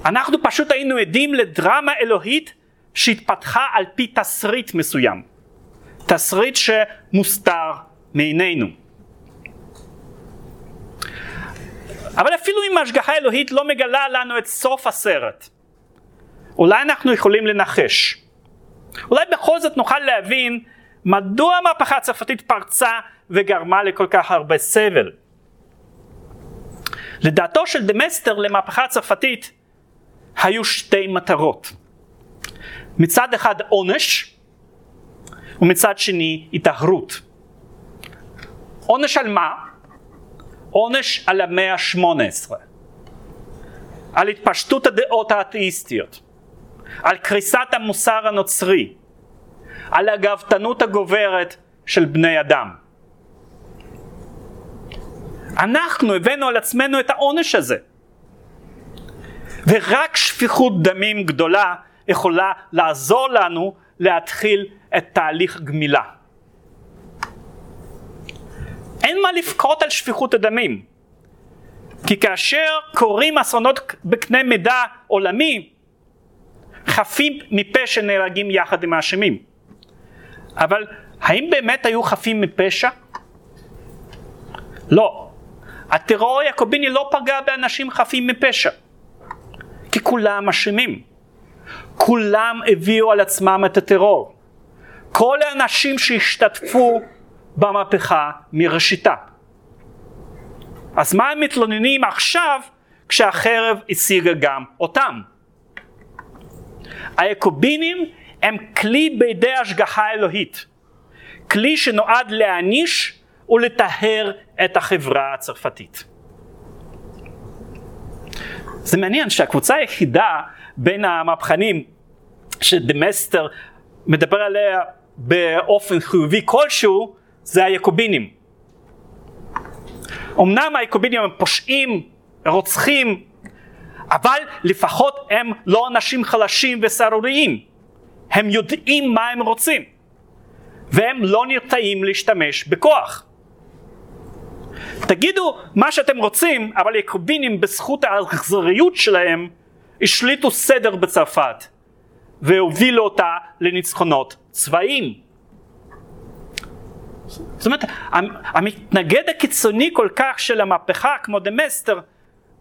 S2: אנחנו פשוט היינו עדים לדרמה אלוהית שהתפתחה על פי תסריט מסוים. תסריט שמוסתר מעינינו. אבל אפילו אם ההשגחה האלוהית לא מגלה לנו את סוף הסרט, אולי אנחנו יכולים לנחש. אולי בכל זאת נוכל להבין מדוע המהפכה הצרפתית פרצה וגרמה לכל כך הרבה סבל. לדעתו של דמסטר למהפכה הצרפתית היו שתי מטרות. מצד אחד עונש ומצד שני התאהרות. עונש על מה? עונש על המאה ה-18. על התפשטות הדעות האתאיסטיות. על קריסת המוסר הנוצרי. על הגאוותנות הגוברת של בני אדם. אנחנו הבאנו על עצמנו את העונש הזה. ורק שפיכות דמים גדולה יכולה לעזור לנו להתחיל את תהליך גמילה. אין מה לבכות על שפיכות הדמים. כי כאשר קורים אסונות בקנה מידה עולמי, חפים מפשע נהרגים יחד עם האשמים. אבל האם באמת היו חפים מפשע? לא. הטרור היעקוביני לא פגע באנשים חפים מפשע. כי כולם אשמים. כולם הביאו על עצמם את הטרור. כל האנשים שהשתתפו במהפכה מראשיתה. אז מה הם מתלוננים עכשיו כשהחרב השיגה גם אותם? היעקובינים הם כלי בידי השגחה אלוהית, כלי שנועד להעניש ולטהר את החברה הצרפתית. זה מעניין שהקבוצה היחידה בין המהפכנים שדמסטר מדבר עליה באופן חיובי כלשהו זה היעקובינים. אמנם היעקובינים הם פושעים, רוצחים, אבל לפחות הם לא אנשים חלשים וסהרוריים. הם יודעים מה הם רוצים, והם לא נרתעים להשתמש בכוח. תגידו מה שאתם רוצים, אבל יעקובינים בזכות האכזריות שלהם השליטו סדר בצרפת והובילו אותה לניצחונות צבאיים. זאת אומרת, המתנגד הקיצוני כל כך של המהפכה כמו דמסטר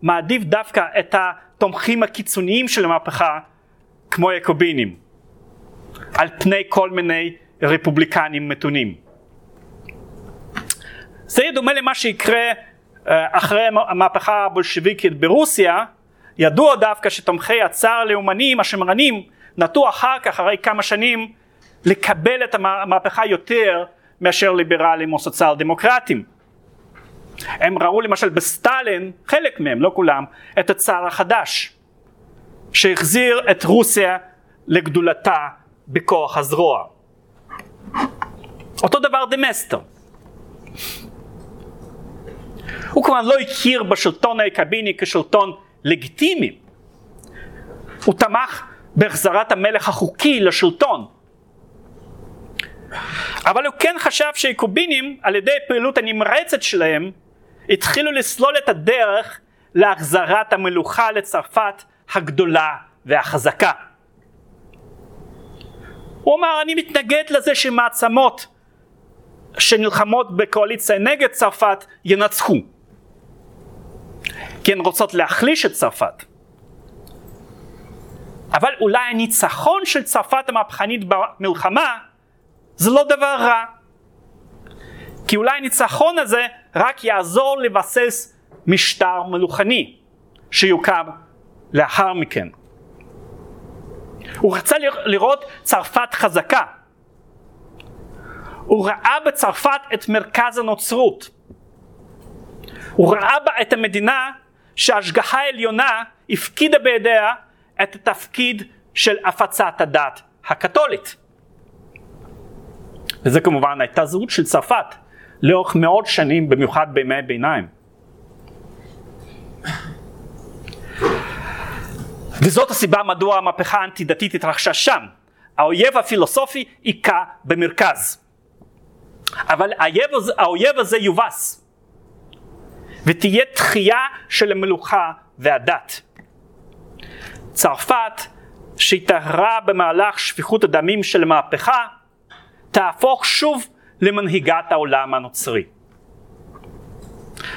S2: מעדיף דווקא את התומכים הקיצוניים של המהפכה כמו יעקובינים על פני כל מיני רפובליקנים מתונים. זה דומה למה שיקרה אה, אחרי המהפכה הבולשביקית ברוסיה, ידוע דווקא שתומכי הצאר הלאומנים השמרנים נטו אחר כך, אחרי כמה שנים, לקבל את המהפכה יותר מאשר ליברלים או סוציאל דמוקרטים. הם ראו למשל בסטלין, חלק מהם, לא כולם, את הצאר החדש, שהחזיר את רוסיה לגדולתה בכוח הזרוע. אותו דבר דמסטר. הוא כמובן לא הכיר בשלטון היקביני כשלטון לגיטימי. הוא תמך בהחזרת המלך החוקי לשלטון. אבל הוא כן חשב שהיקובינים, על ידי הפעילות הנמרצת שלהם, התחילו לסלול את הדרך להחזרת המלוכה לצרפת הגדולה והחזקה. הוא אמר, אני מתנגד לזה שמעצמות שנלחמות בקואליציה נגד צרפת ינצחו. כי הן רוצות להחליש את צרפת. אבל אולי הניצחון של צרפת המהפכנית במלחמה זה לא דבר רע. כי אולי הניצחון הזה רק יעזור לבסס משטר מלוכני שיוקם לאחר מכן. הוא רצה לראות צרפת חזקה. הוא ראה בצרפת את מרכז הנוצרות. הוא ראה בה את המדינה שההשגחה העליונה הפקידה בידיה את התפקיד של הפצת הדת הקתולית. וזה כמובן הייתה זהות של צרפת לאורך מאות שנים, במיוחד בימי הביניים. וזאת הסיבה מדוע המהפכה האנטי-דתית התרחשה שם. האויב הפילוסופי היכה במרכז. אבל האויב הזה, יובס, ותהיה תחייה של המלוכה והדת. צרפת, שהתארה במהלך שפיכות הדמים של המהפכה, תהפוך שוב למנהיגת העולם הנוצרי.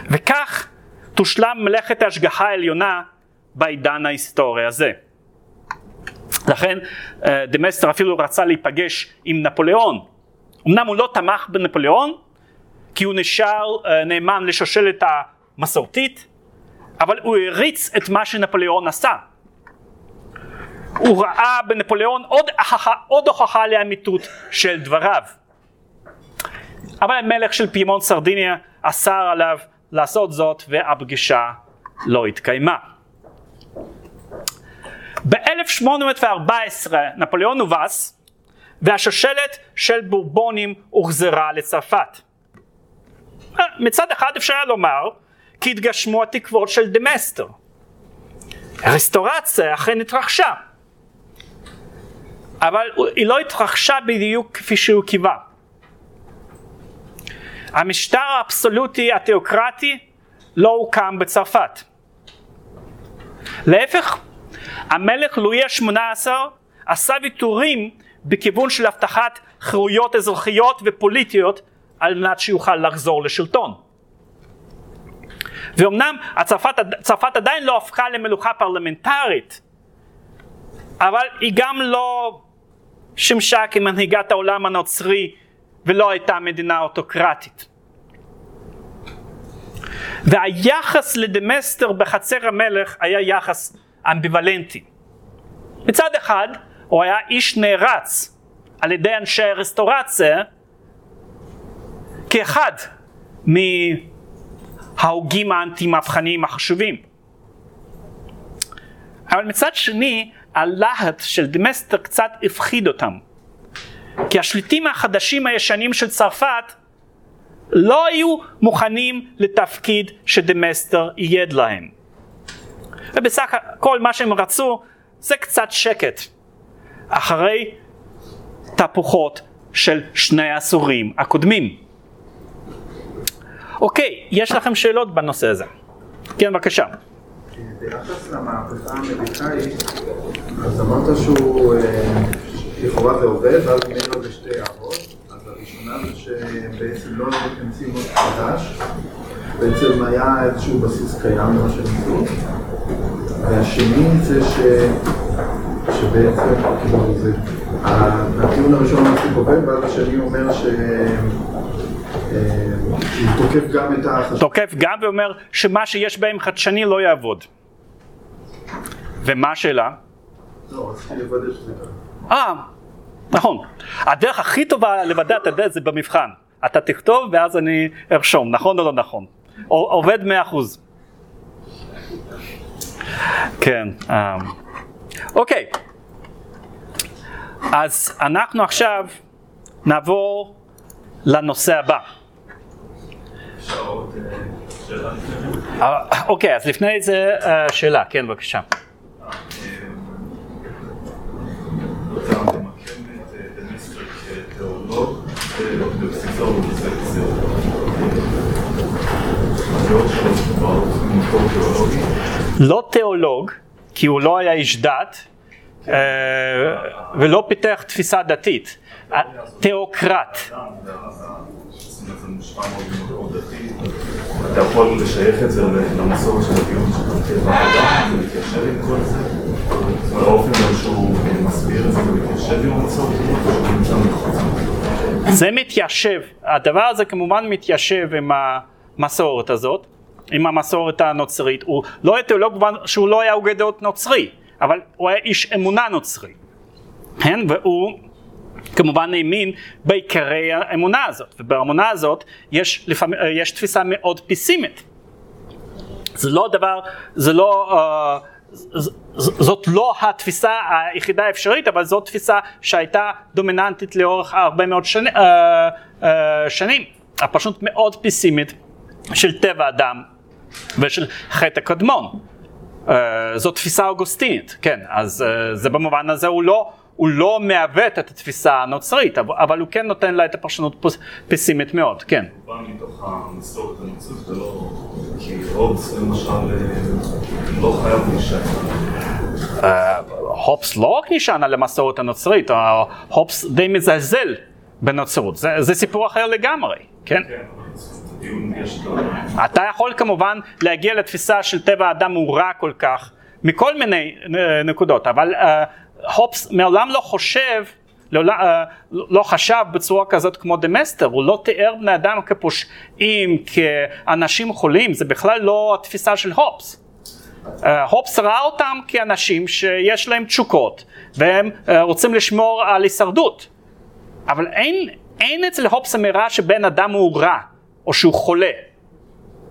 S2: וכך תושלם מלאכת ההשגחה העליונה בעידן ההיסטורי הזה. לכן אה, דמסטר אפילו רצה להיפגש עם נפוליאון. אמנם הוא לא תמך בנפוליאון, כי הוא נשאר אה, נאמן לשושלת המסורתית, אבל הוא הריץ את מה שנפוליאון עשה. הוא ראה בנפוליאון עוד, עוד הוכחה לאמיתות של דבריו. אבל המלך של פיימון סרדיניה אסר עליו לעשות זאת והפגישה לא התקיימה. ב-1814 נפוליאון הובס והשושלת של בורבונים הוחזרה לצרפת. מצד אחד אפשר לומר כי התגשמו התקוות של דמסטר. הרסטורציה אכן התרחשה, אבל היא לא התרחשה בדיוק כפי שהוא קיווה. המשטר האבסולוטי התיאוקרטי לא הוקם בצרפת. להפך, המלך לואי ה-18 עשה ויתורים בכיוון של הבטחת חירויות אזרחיות ופוליטיות על מנת שיוכל לחזור לשלטון. ואומנם הצרפת, צרפת עדיין לא הפכה למלוכה פרלמנטרית, אבל היא גם לא שימשה כמנהיגת העולם הנוצרי ולא הייתה מדינה אוטוקרטית. והיחס לדמסטר בחצר המלך היה יחס אמביוולנטי. מצד אחד הוא היה איש נערץ על ידי אנשי הרסטורציה כאחד מההוגים האנטי מהפכניים החשובים. אבל מצד שני הלהט של דמסטר קצת הפחיד אותם. כי השליטים החדשים הישנים של צרפת לא היו מוכנים לתפקיד שדמסטר ייעד להם. ובסך הכל מה שהם רצו זה קצת שקט אחרי תהפוכות של שני העשורים הקודמים. אוקיי, יש לכם שאלות בנושא הזה? כן, בבקשה.
S3: ביחס למהפכה האמריקאית, אז אמרת שהוא, אה, לכאורה זה עובד, ואז מינו בשתי הערות. אז הראשונה זה שבעצם לא המציאו משהו חדש, בעצם היה איזשהו בסיס קיים למה שהם עשו. והשני זה ש... שבעצם, כאילו זה, הטיעון הראשון מספיק עובד, ואז השני אומר ש... אה, הוא תוקף גם את החדשנות.
S2: תוקף גם ואומר שמה שיש בהם חדשני לא יעבוד. ומה השאלה?
S3: לא, רציתי לוודא שזה ככה.
S2: אה, נכון. הדרך הכי טובה לוודא את הדרך זה במבחן. אתה תכתוב ואז אני ארשום, נכון או לא נכון. עובד מאה אחוז. כן. אוקיי. אז אנחנו עכשיו נעבור לנושא הבא. אה, אוקיי, אז לפני זה אה, שאלה, כן בבקשה. לא תיאולוג, כי הוא לא היה איש דת, אה, ולא פיתח תפיסה דתית, תיאוקרט.
S4: אתה יכול לשייך את זה למסורת של הדיון של טבע האדם, זה מתיישב עם כל זה? זאת אומרת, האופן גם שהוא מסביר את זה, זה מתיישב עם המסורת הזאת, או שהוא נמצא מחוץ
S2: זה מתיישב, הדבר הזה כמובן מתיישב עם המסורת הזאת, עם המסורת הנוצרית. הוא לא היה תיאולוג במובן שהוא לא היה הוגה דעות נוצרי, אבל הוא היה איש אמונה נוצרי. כן? והוא כמובן האמין בעיקרי האמונה הזאת, ובאמונה הזאת יש, לפעמים, יש תפיסה מאוד פסימית. זה לא דבר, זה לא, uh, זאת לא התפיסה היחידה האפשרית, אבל זאת תפיסה שהייתה דומיננטית לאורך הרבה מאוד שני, uh, uh, שנים, הפשוט מאוד פסימית של טבע אדם ושל חטא הקדמון. Uh, זו תפיסה אוגוסטינית, כן, אז uh, זה במובן הזה הוא לא הוא לא מעוות את התפיסה הנוצרית, אבל הוא כן נותן לה את הפרשנות פסימית מאוד, כן.
S4: הוא בא מתוך המסורת הנוצרית ולא... כי הובס למשל אה, לא חייב להישאר.
S2: אה, הופס לא רק נשען על המסורת הנוצרית, אה, הופס די מזלזל בנוצרות, זה, זה סיפור אחר לגמרי, כן? כן. אתה יכול כמובן להגיע לתפיסה של טבע האדם הוא רע כל כך מכל מיני נקודות, אבל uh, הופס מעולם לא חושב, לא, לא, לא חשב בצורה כזאת כמו דמסטר, הוא לא תיאר בני אדם כפושעים, כאנשים חולים, זה בכלל לא התפיסה של הופס. אה, הופס ראה אותם כאנשים שיש להם תשוקות והם אה, רוצים לשמור על הישרדות. אבל אין, אין אצל הופס אמירה שבן אדם הוא רע או שהוא חולה.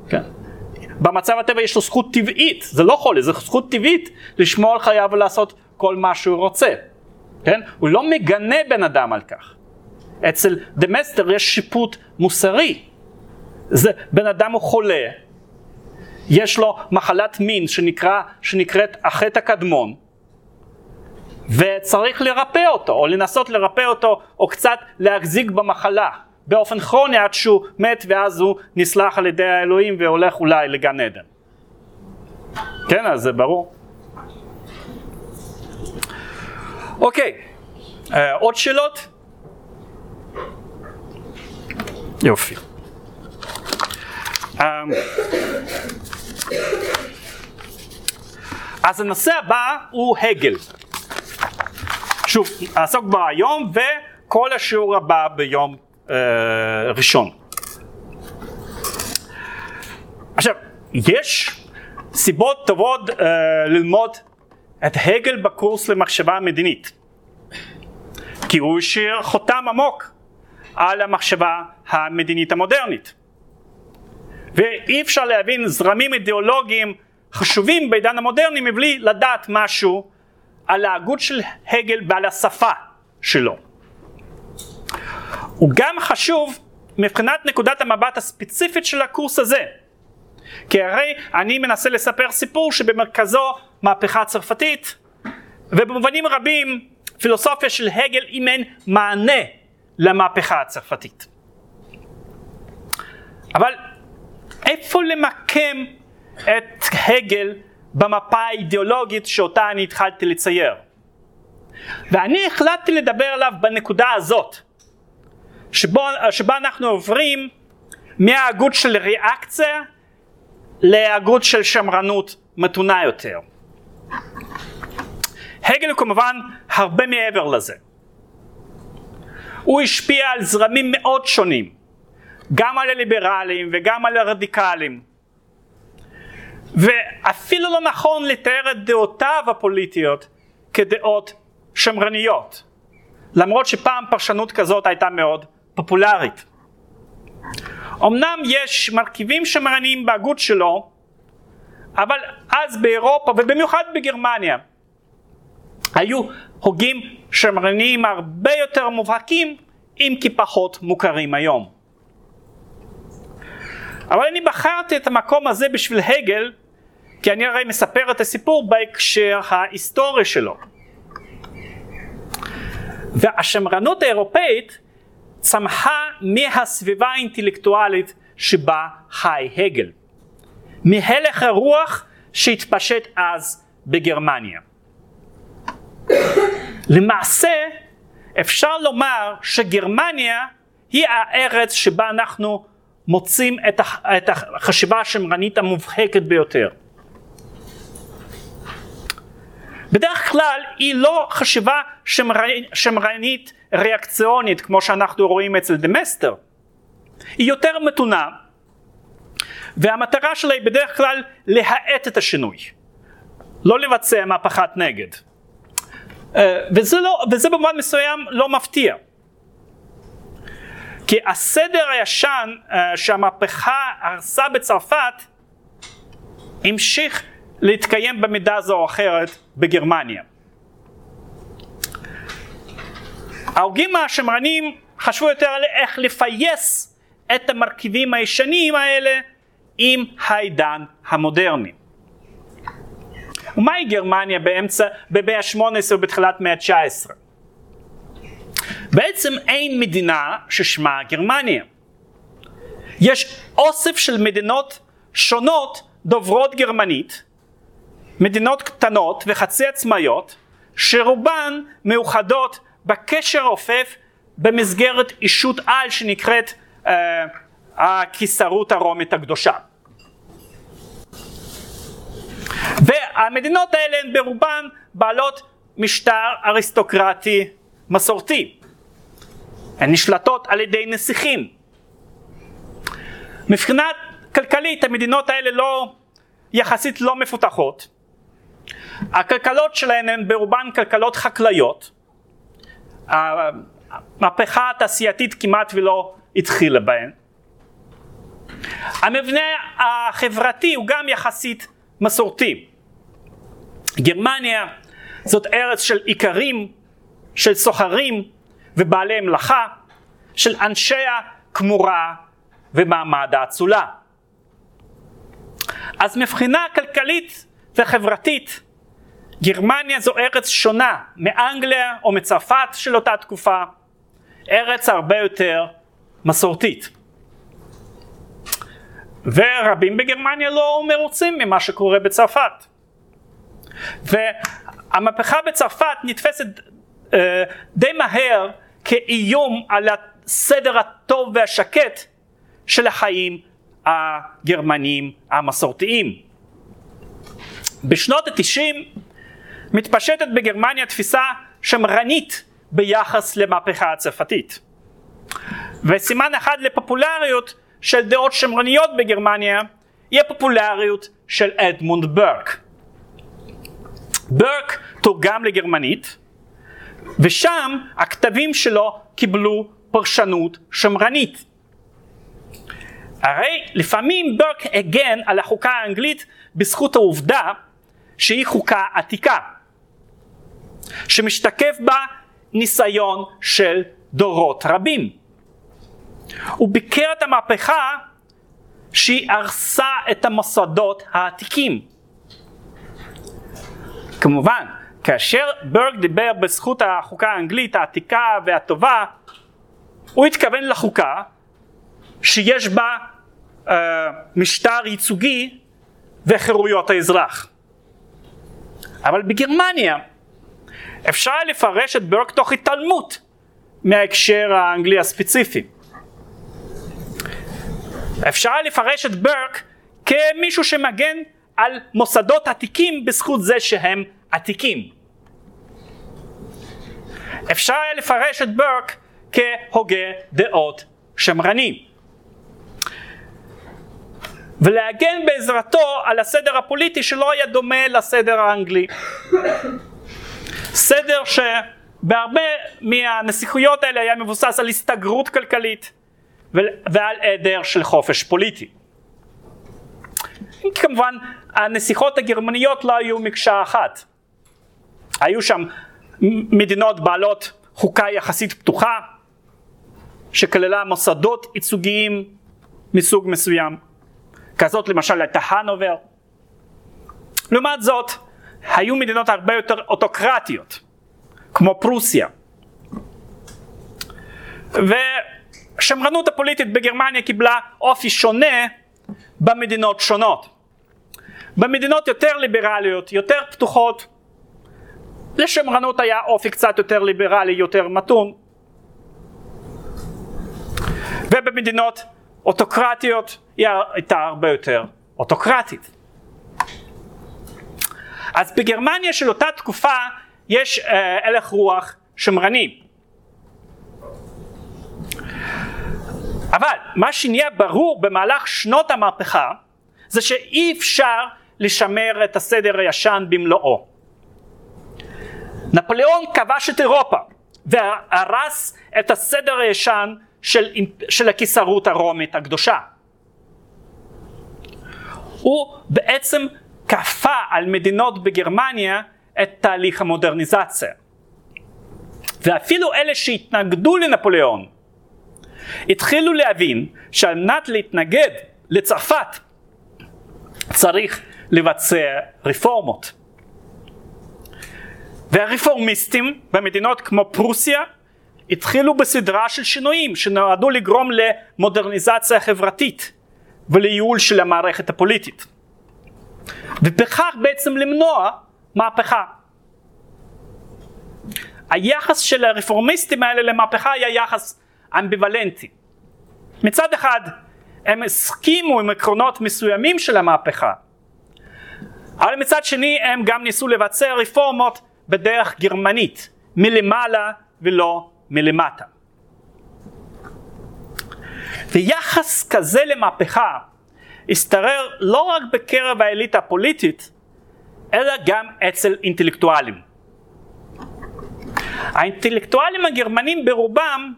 S2: כן. במצב הטבע יש לו זכות טבעית, זה לא חולה, זה זכות טבעית לשמור על חייו ולעשות כל מה שהוא רוצה, כן? הוא לא מגנה בן אדם על כך. אצל דמסטר יש שיפוט מוסרי. זה, בן אדם הוא חולה, יש לו מחלת מין שנקרא, שנקראת החטא הקדמון, וצריך לרפא אותו, או לנסות לרפא אותו, או קצת להחזיק במחלה, באופן כרוני עד שהוא מת ואז הוא נסלח על ידי האלוהים והולך אולי לגן עדן. כן, אז זה ברור. אוקיי, אה, עוד שאלות? יופי. אה, אז הנושא הבא הוא הגל. שוב, נעסוק בו היום וכל השיעור הבא ביום ראשון. עכשיו, יש סיבות טובות אה, ללמוד את הגל בקורס למחשבה מדינית. כי הוא השאיר חותם עמוק על המחשבה המדינית המודרנית. ואי אפשר להבין זרמים אידיאולוגיים חשובים בעידן המודרני מבלי לדעת משהו על ההגות של הגל ועל השפה שלו. הוא גם חשוב מבחינת נקודת המבט הספציפית של הקורס הזה. כי הרי אני מנסה לספר סיפור שבמרכזו מהפכה צרפתית, ובמובנים רבים פילוסופיה של הגל מעין מענה למהפכה הצרפתית. אבל איפה למקם את הגל במפה האידיאולוגית שאותה אני התחלתי לצייר? ואני החלטתי לדבר עליו בנקודה הזאת, שבו, שבה אנחנו עוברים מההגות של ריאקציה להגות של שמרנות מתונה יותר. הגל הוא כמובן הרבה מעבר לזה. הוא השפיע על זרמים מאוד שונים, גם על הליברלים וגם על הרדיקלים. ואפילו לא נכון לתאר את דעותיו הפוליטיות כדעות שמרניות, למרות שפעם פרשנות כזאת הייתה מאוד פופולרית. אמנם יש מרכיבים שמרניים בהגות שלו, אבל אז באירופה ובמיוחד בגרמניה היו הוגים שמרניים הרבה יותר מובהקים אם כי פחות מוכרים היום. אבל אני בחרתי את המקום הזה בשביל הגל כי אני הרי מספר את הסיפור בהקשר ההיסטורי שלו. והשמרנות האירופאית צמחה מהסביבה האינטלקטואלית שבה חי הגל. מהלך הרוח שהתפשט אז בגרמניה. למעשה אפשר לומר שגרמניה היא הארץ שבה אנחנו מוצאים את החשיבה השמרנית המובהקת ביותר. בדרך כלל היא לא חשיבה שמרנית ריאקציונית כמו שאנחנו רואים אצל דמסטר. היא יותר מתונה והמטרה שלה היא בדרך כלל להאט את השינוי, לא לבצע מהפכת נגד. אה, וזה, לא, וזה במובן מסוים לא מפתיע. כי הסדר הישן אה, שהמהפכה הרסה בצרפת המשיך להתקיים במידה זו או אחרת בגרמניה. ההוגים השמרנים חשבו יותר על איך לפייס את המרכיבים הישנים האלה עם העידן המודרני. ומהי גרמניה באמצע, במאה ה-18 ובתחילת מאה ה-19? בעצם אין מדינה ששמה גרמניה. יש אוסף של מדינות שונות דוברות גרמנית, מדינות קטנות וחצי עצמאיות, שרובן מאוחדות בקשר רופף במסגרת אישות על שנקראת אה, הקיסרות הרומית הקדושה. והמדינות האלה הן ברובן בעלות משטר אריסטוקרטי מסורתי. הן נשלטות על ידי נסיכים. מבחינה כלכלית המדינות האלה לא, יחסית לא מפותחות. הכלכלות שלהן הן ברובן כלכלות חקלאיות. המהפכה התעשייתית כמעט ולא התחילה בהן. המבנה החברתי הוא גם יחסית מסורתי. גרמניה זאת ארץ של איכרים, של סוחרים ובעלי מלאכה, של אנשי הכמורה ומעמד האצולה. אז מבחינה כלכלית וחברתית גרמניה זו ארץ שונה מאנגליה או מצרפת של אותה תקופה, ארץ הרבה יותר מסורתית. ורבים בגרמניה לא מרוצים ממה שקורה בצרפת. והמהפכה בצרפת נתפסת אה, די מהר כאיום על הסדר הטוב והשקט של החיים הגרמנים המסורתיים. בשנות התשעים מתפשטת בגרמניה תפיסה שמרנית ביחס למהפכה הצרפתית. וסימן אחד לפופולריות של דעות שמרניות בגרמניה היא הפופולריות של אדמונד ברק. ברק תורגם לגרמנית ושם הכתבים שלו קיבלו פרשנות שמרנית. הרי לפעמים ברק הגן על החוקה האנגלית בזכות העובדה שהיא חוקה עתיקה, שמשתקף בה ניסיון של דורות רבים. הוא ביקר את המהפכה שהיא הרסה את המוסדות העתיקים. כמובן, כאשר ברק דיבר בזכות החוקה האנגלית העתיקה והטובה, הוא התכוון לחוקה שיש בה אה, משטר ייצוגי וחירויות האזרח. אבל בגרמניה אפשר לפרש את ברק תוך התעלמות מההקשר האנגלי הספציפי. אפשר לפרש את ברק כמישהו שמגן על מוסדות עתיקים בזכות זה שהם עתיקים. אפשר לפרש את ברק כהוגה דעות שמרני. ולהגן בעזרתו על הסדר הפוליטי שלא היה דומה לסדר האנגלי. סדר שבהרבה מהנסיכויות האלה היה מבוסס על הסתגרות כלכלית ועל היעדר של חופש פוליטי. כמובן הנסיכות הגרמניות לא היו מקשה אחת. היו שם מדינות בעלות חוקה יחסית פתוחה שכללה מוסדות ייצוגיים מסוג מסוים. כזאת למשל הייתה הנובר. לעומת זאת, היו מדינות הרבה יותר אוטוקרטיות, כמו פרוסיה. והשמרנות הפוליטית בגרמניה קיבלה אופי שונה במדינות שונות. במדינות יותר ליברליות, יותר פתוחות, לשמרנות היה אופי קצת יותר ליברלי, יותר מתון. ובמדינות אוטוקרטיות היא הייתה הרבה יותר אוטוקרטית. אז בגרמניה של אותה תקופה יש אה, הלך רוח שמרני. אבל מה שנהיה ברור במהלך שנות המהפכה זה שאי אפשר לשמר את הסדר הישן במלואו. נפוליאון כבש את אירופה והרס את הסדר הישן של, של הקיסרות הרומית הקדושה. הוא בעצם כפה על מדינות בגרמניה את תהליך המודרניזציה. ואפילו אלה שהתנגדו לנפוליאון התחילו להבין שעל מנת להתנגד לצרפת צריך לבצע רפורמות. והרפורמיסטים במדינות כמו פרוסיה התחילו בסדרה של שינויים שנועדו לגרום למודרניזציה חברתית ולייעול של המערכת הפוליטית. ובכך בעצם למנוע מהפכה. היחס של הרפורמיסטים האלה למהפכה היה יחס אמביוולנטי. מצד אחד הם הסכימו עם עקרונות מסוימים של המהפכה, אבל מצד שני הם גם ניסו לבצע רפורמות בדרך גרמנית, מלמעלה ולא מלמטה. ויחס כזה למהפכה השתרר לא רק בקרב האליטה הפוליטית, אלא גם אצל אינטלקטואלים. האינטלקטואלים הגרמנים ברובם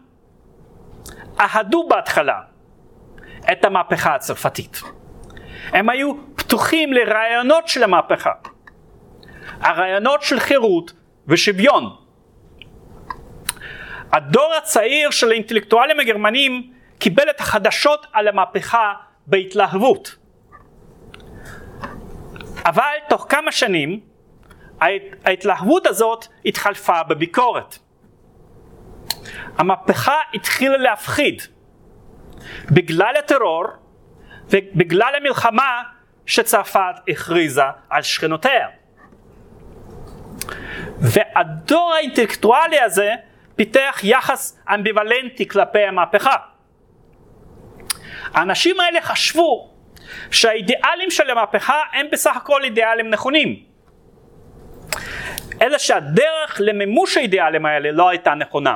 S2: אהדו בהתחלה את המהפכה הצרפתית. הם היו פתוחים לרעיונות של המהפכה. הרעיונות של חירות ושוויון. הדור הצעיר של האינטלקטואלים הגרמנים קיבל את החדשות על המהפכה בהתלהבות. אבל תוך כמה שנים ההתלהבות הזאת התחלפה בביקורת. המהפכה התחילה להפחיד בגלל הטרור ובגלל המלחמה שצרפת הכריזה על שכנותיה. והדור האינטלקטואלי הזה פיתח יחס אמביוולנטי כלפי המהפכה. האנשים האלה חשבו שהאידיאלים של המהפכה הם בסך הכל אידיאלים נכונים. אלא שהדרך למימוש האידיאלים האלה לא הייתה נכונה.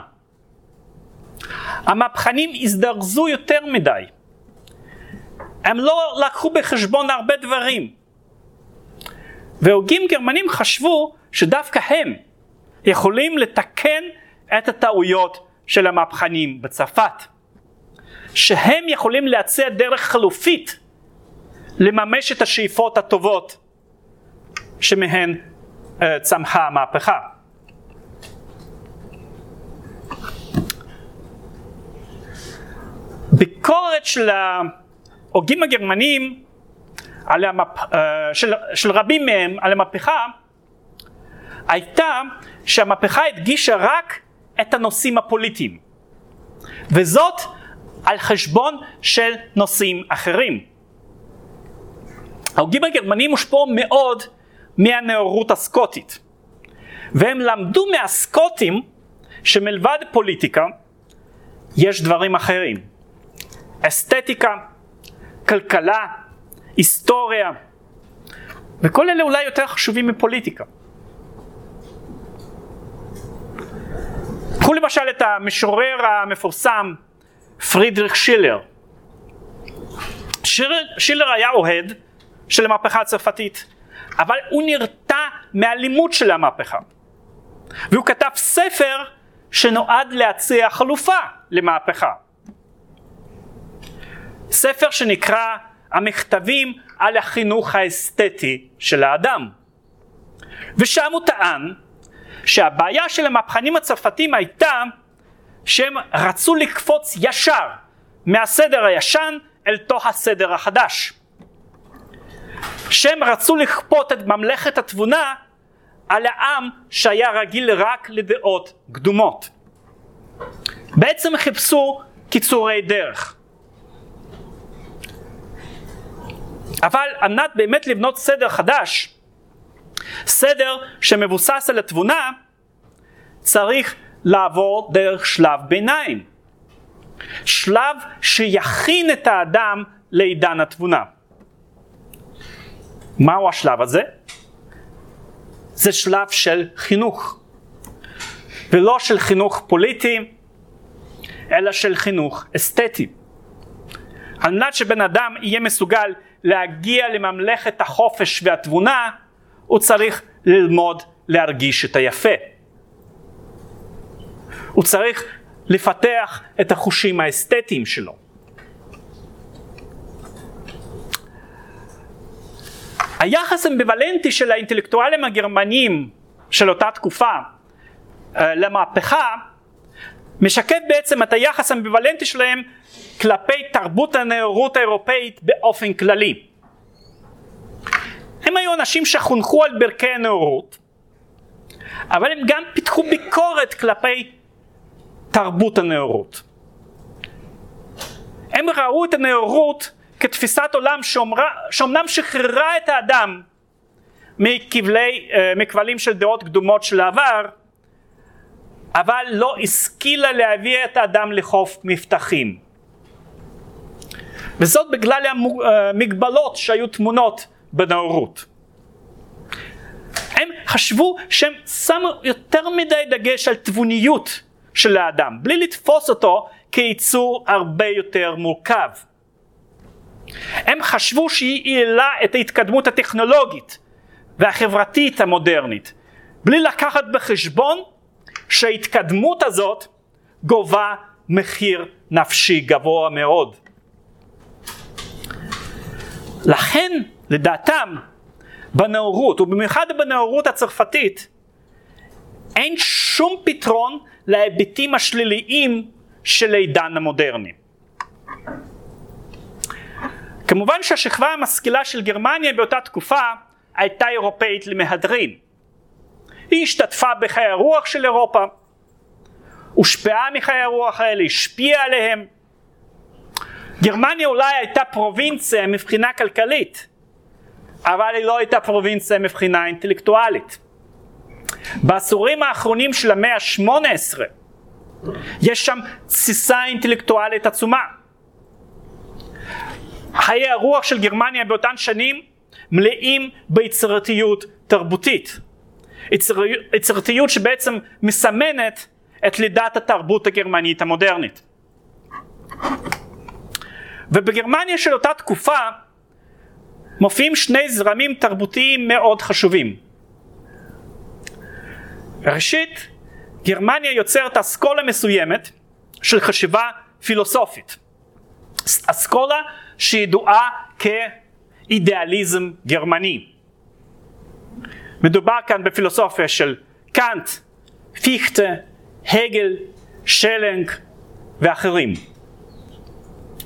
S2: המהפכנים הזדרזו יותר מדי. הם לא לקחו בחשבון הרבה דברים. והוגים גרמנים חשבו שדווקא הם יכולים לתקן את הטעויות של המהפכנים בצרפת. שהם יכולים להציע דרך חלופית לממש את השאיפות הטובות שמהן uh, צמחה המהפכה. ביקורת של ההוגים הגרמנים המפ... uh, של, של רבים מהם על המהפכה הייתה שהמהפכה הדגישה רק את הנושאים הפוליטיים וזאת על חשבון של נושאים אחרים. ההוגים הגרמנים הושפעו מאוד מהנאורות הסקוטית והם למדו מהסקוטים שמלבד פוליטיקה יש דברים אחרים אסתטיקה, כלכלה, היסטוריה וכל אלה אולי יותר חשובים מפוליטיקה. קחו למשל את המשורר המפורסם פרידריך שילר. שילר, שילר היה אוהד של המהפכה הצרפתית, אבל הוא נרתע מהלימוד של המהפכה. והוא כתב ספר שנועד להציע חלופה למהפכה. ספר שנקרא המכתבים על החינוך האסתטי של האדם. ושם הוא טען שהבעיה של המהפכנים הצרפתים הייתה שהם רצו לקפוץ ישר מהסדר הישן אל תוך הסדר החדש. שהם רצו לכפות את ממלכת התבונה על העם שהיה רגיל רק לדעות קדומות. בעצם חיפשו קיצורי דרך. אבל על מנת באמת לבנות סדר חדש, סדר שמבוסס על התבונה, צריך לעבור דרך שלב ביניים. שלב שיכין את האדם לעידן התבונה. מהו השלב הזה? זה שלב של חינוך. ולא של חינוך פוליטי, אלא של חינוך אסתטי. על מנת שבן אדם יהיה מסוגל להגיע לממלכת החופש והתבונה, הוא צריך ללמוד להרגיש את היפה. הוא צריך לפתח את החושים האסתטיים שלו. היחס האמביוולנטי של האינטלקטואלים הגרמנים של אותה תקופה אה, למהפכה משקף בעצם את היחס האמביוולנטי שלהם כלפי תרבות הנאורות האירופאית באופן כללי. הם היו אנשים שחונכו על ברכי הנאורות, אבל הם גם פיתחו ביקורת כלפי תרבות הנאורות. הם ראו את הנאורות כתפיסת עולם שאומנם שחררה את האדם מכבלי, אה, מכבלים של דעות קדומות של העבר, אבל לא השכילה להביא את האדם לחוף מבטחים. וזאת בגלל המגבלות שהיו תמונות בנאורות. הם חשבו שהם שמו יותר מדי דגש על תבוניות של האדם, בלי לתפוס אותו כיצור הרבה יותר מורכב. הם חשבו שהיא העלה את ההתקדמות הטכנולוגית והחברתית המודרנית, בלי לקחת בחשבון שההתקדמות הזאת גובה מחיר נפשי גבוה מאוד. לכן, לדעתם, בנאורות, ובמיוחד בנאורות הצרפתית, אין שום פתרון להיבטים השליליים של העידן המודרני. כמובן שהשכבה המשכילה של גרמניה באותה תקופה הייתה אירופאית למהדרין. היא השתתפה בחיי הרוח של אירופה, הושפעה מחיי הרוח האלה, השפיעה עליהם, גרמניה אולי הייתה פרובינציה מבחינה כלכלית, אבל היא לא הייתה פרובינציה מבחינה אינטלקטואלית. בעשורים האחרונים של המאה ה-18 יש שם תסיסה אינטלקטואלית עצומה. חיי הרוח של גרמניה באותן שנים מלאים ביצירתיות תרבותית. יצירתיות שבעצם מסמנת את לידת התרבות הגרמנית המודרנית. ובגרמניה של אותה תקופה מופיעים שני זרמים תרבותיים מאוד חשובים. ראשית, גרמניה יוצרת אסכולה מסוימת של חשיבה פילוסופית. אסכולה שידועה כאידיאליזם גרמני. מדובר כאן בפילוסופיה של קאנט, פיכטה, הגל, שלנג ואחרים.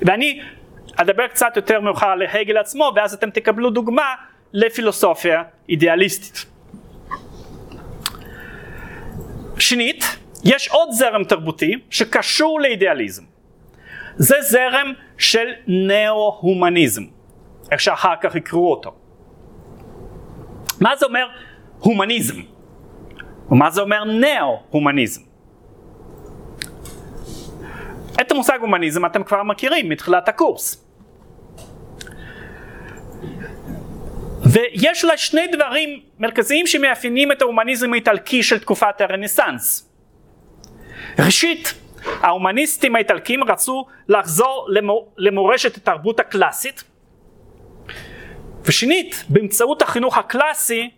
S2: ואני אדבר קצת יותר מאוחר על הגל עצמו ואז אתם תקבלו דוגמה לפילוסופיה אידיאליסטית. שנית, יש עוד זרם תרבותי שקשור לאידיאליזם. זה זרם של נאו-הומניזם, איך שאחר כך יקראו אותו. מה זה אומר הומניזם? ומה זה אומר נאו-הומניזם? את המושג הומניזם אתם כבר מכירים מתחילת הקורס. ויש לה שני דברים מרכזיים שמאפיינים את ההומניזם האיטלקי של תקופת הרנסאנס. ראשית, ההומניסטים האיטלקים רצו לחזור למורשת התרבות הקלאסית, ושנית, באמצעות החינוך הקלאסי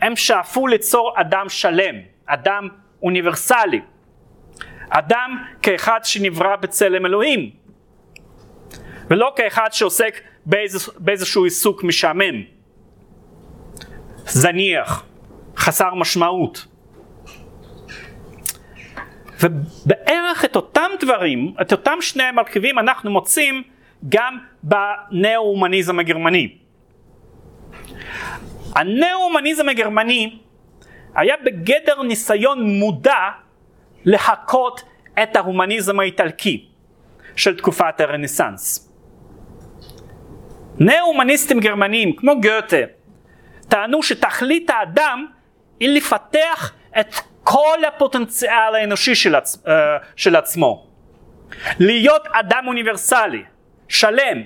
S2: הם שאפו ליצור אדם שלם, אדם אוניברסלי, אדם כאחד שנברא בצלם אלוהים, ולא כאחד שעוסק באיז, באיזשהו עיסוק משעמם, זניח, חסר משמעות. ובערך את אותם דברים, את אותם שני המרכיבים אנחנו מוצאים גם בנאו-הומניזם הגרמני. הנאו-הומניזם הגרמני היה בגדר ניסיון מודע להכות את ההומניזם האיטלקי של תקופת הרנסאנס. נאו-הומניסטים גרמניים כמו גוטה טענו שתכלית האדם היא לפתח את כל הפוטנציאל האנושי של, עצ... uh, של עצמו. להיות אדם אוניברסלי, שלם.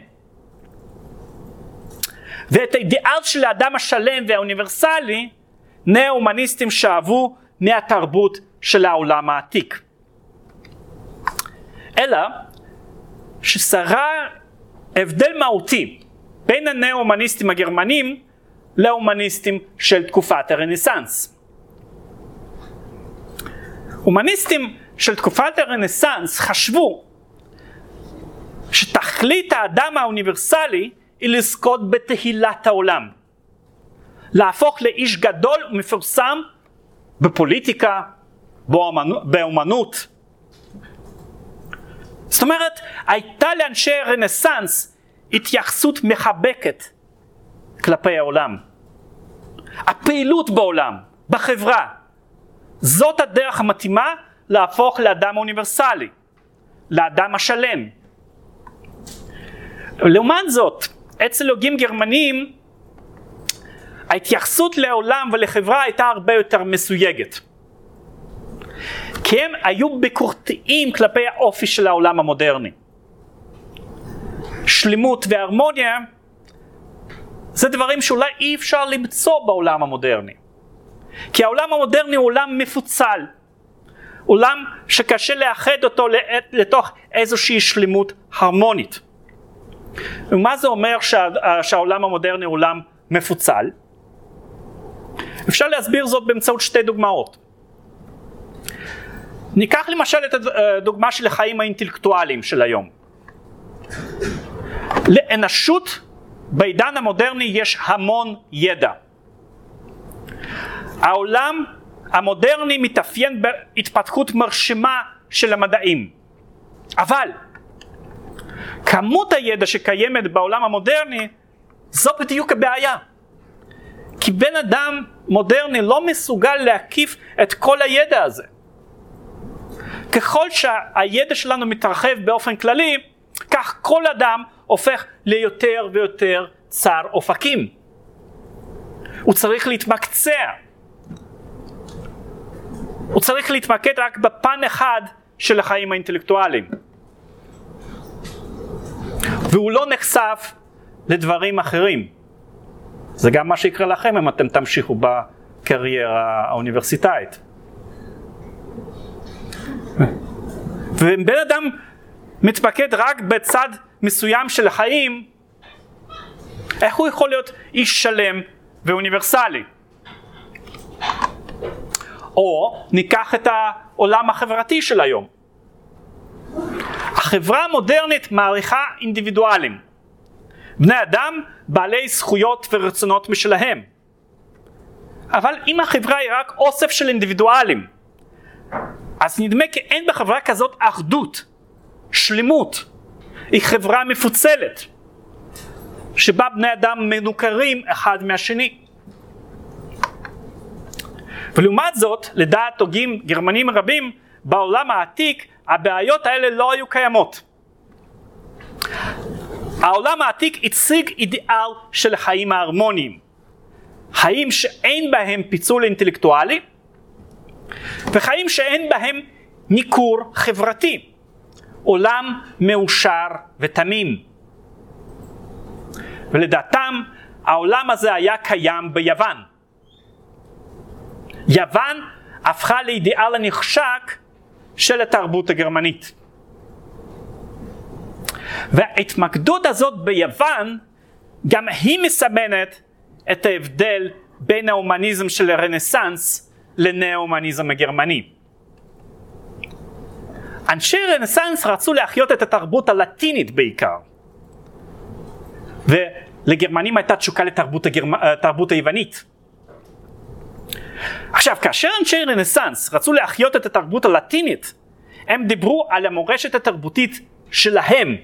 S2: ואת האידיאל של האדם השלם והאוניברסלי, נאו-הומניסטים שאבו מהתרבות של העולם העתיק. אלא ששרה הבדל מהותי בין הנאו-הומניסטים הגרמנים להומניסטים של תקופת הרנסאנס. הומניסטים של תקופת הרנסאנס חשבו שתכלית האדם האוניברסלי היא לזכות בתהילת העולם. להפוך לאיש גדול ומפורסם בפוליטיקה, באומנות. זאת אומרת, הייתה לאנשי הרנסאנס התייחסות מחבקת כלפי העולם. הפעילות בעולם, בחברה, זאת הדרך המתאימה להפוך לאדם אוניברסלי, לאדם השלם. לעומת זאת, אצל הוגים גרמניים ההתייחסות לעולם ולחברה הייתה הרבה יותר מסויגת. כי הם היו ביקורתיים כלפי האופי של העולם המודרני. שלמות והרמוניה זה דברים שאולי אי אפשר למצוא בעולם המודרני. כי העולם המודרני הוא עולם מפוצל, עולם שקשה לאחד אותו לתוך איזושהי שלמות הרמונית. ומה זה אומר שה, שהעולם המודרני הוא עולם מפוצל? אפשר להסביר זאת באמצעות שתי דוגמאות. ניקח למשל את הדוגמה של החיים האינטלקטואליים של היום. לאנושות בעידן המודרני יש המון ידע. העולם המודרני מתאפיין בהתפתחות מרשימה של המדעים. אבל כמות הידע שקיימת בעולם המודרני זו בדיוק הבעיה. כי בן אדם מודרני לא מסוגל להקיף את כל הידע הזה. ככל שהידע שלנו מתרחב באופן כללי, כך כל אדם הופך ליותר ויותר צר אופקים. הוא צריך להתמקצע. הוא צריך להתמקד רק בפן אחד של החיים האינטלקטואליים. והוא לא נחשף לדברים אחרים. זה גם מה שיקרה לכם אם אתם תמשיכו בקריירה האוניברסיטאית. ואם בן אדם מתמקד רק בצד מסוים של החיים, איך הוא יכול להיות איש שלם ואוניברסלי? או ניקח את העולם החברתי של היום. החברה המודרנית מעריכה אינדיבידואלים. בני אדם בעלי זכויות ורצונות משלהם. אבל אם החברה היא רק אוסף של אינדיבידואלים, אז נדמה כי אין בחברה כזאת אחדות, שלמות. היא חברה מפוצלת, שבה בני אדם מנוכרים אחד מהשני. ולעומת זאת, לדעת הוגים גרמנים רבים, בעולם העתיק הבעיות האלה לא היו קיימות. העולם העתיק הציג אידיאל של חיים ההרמוניים. חיים שאין בהם פיצול אינטלקטואלי, וחיים שאין בהם ניכור חברתי. עולם מאושר ותמים. ולדעתם העולם הזה היה קיים ביוון. יוון הפכה לאידיאל הנחשק של התרבות הגרמנית. וההתמקדות הזאת ביוון גם היא מסמנת את ההבדל בין ההומניזם של הרנסאנס לנאו-הומניזם הגרמני. אנשי רנסאנס רצו להחיות את התרבות הלטינית בעיקר. ולגרמנים הייתה תשוקה לתרבות הגרמ... היוונית. עכשיו, כאשר אנשי רנסאנס רצו להחיות את התרבות הלטינית, הם דיברו על המורשת התרבותית שלהם.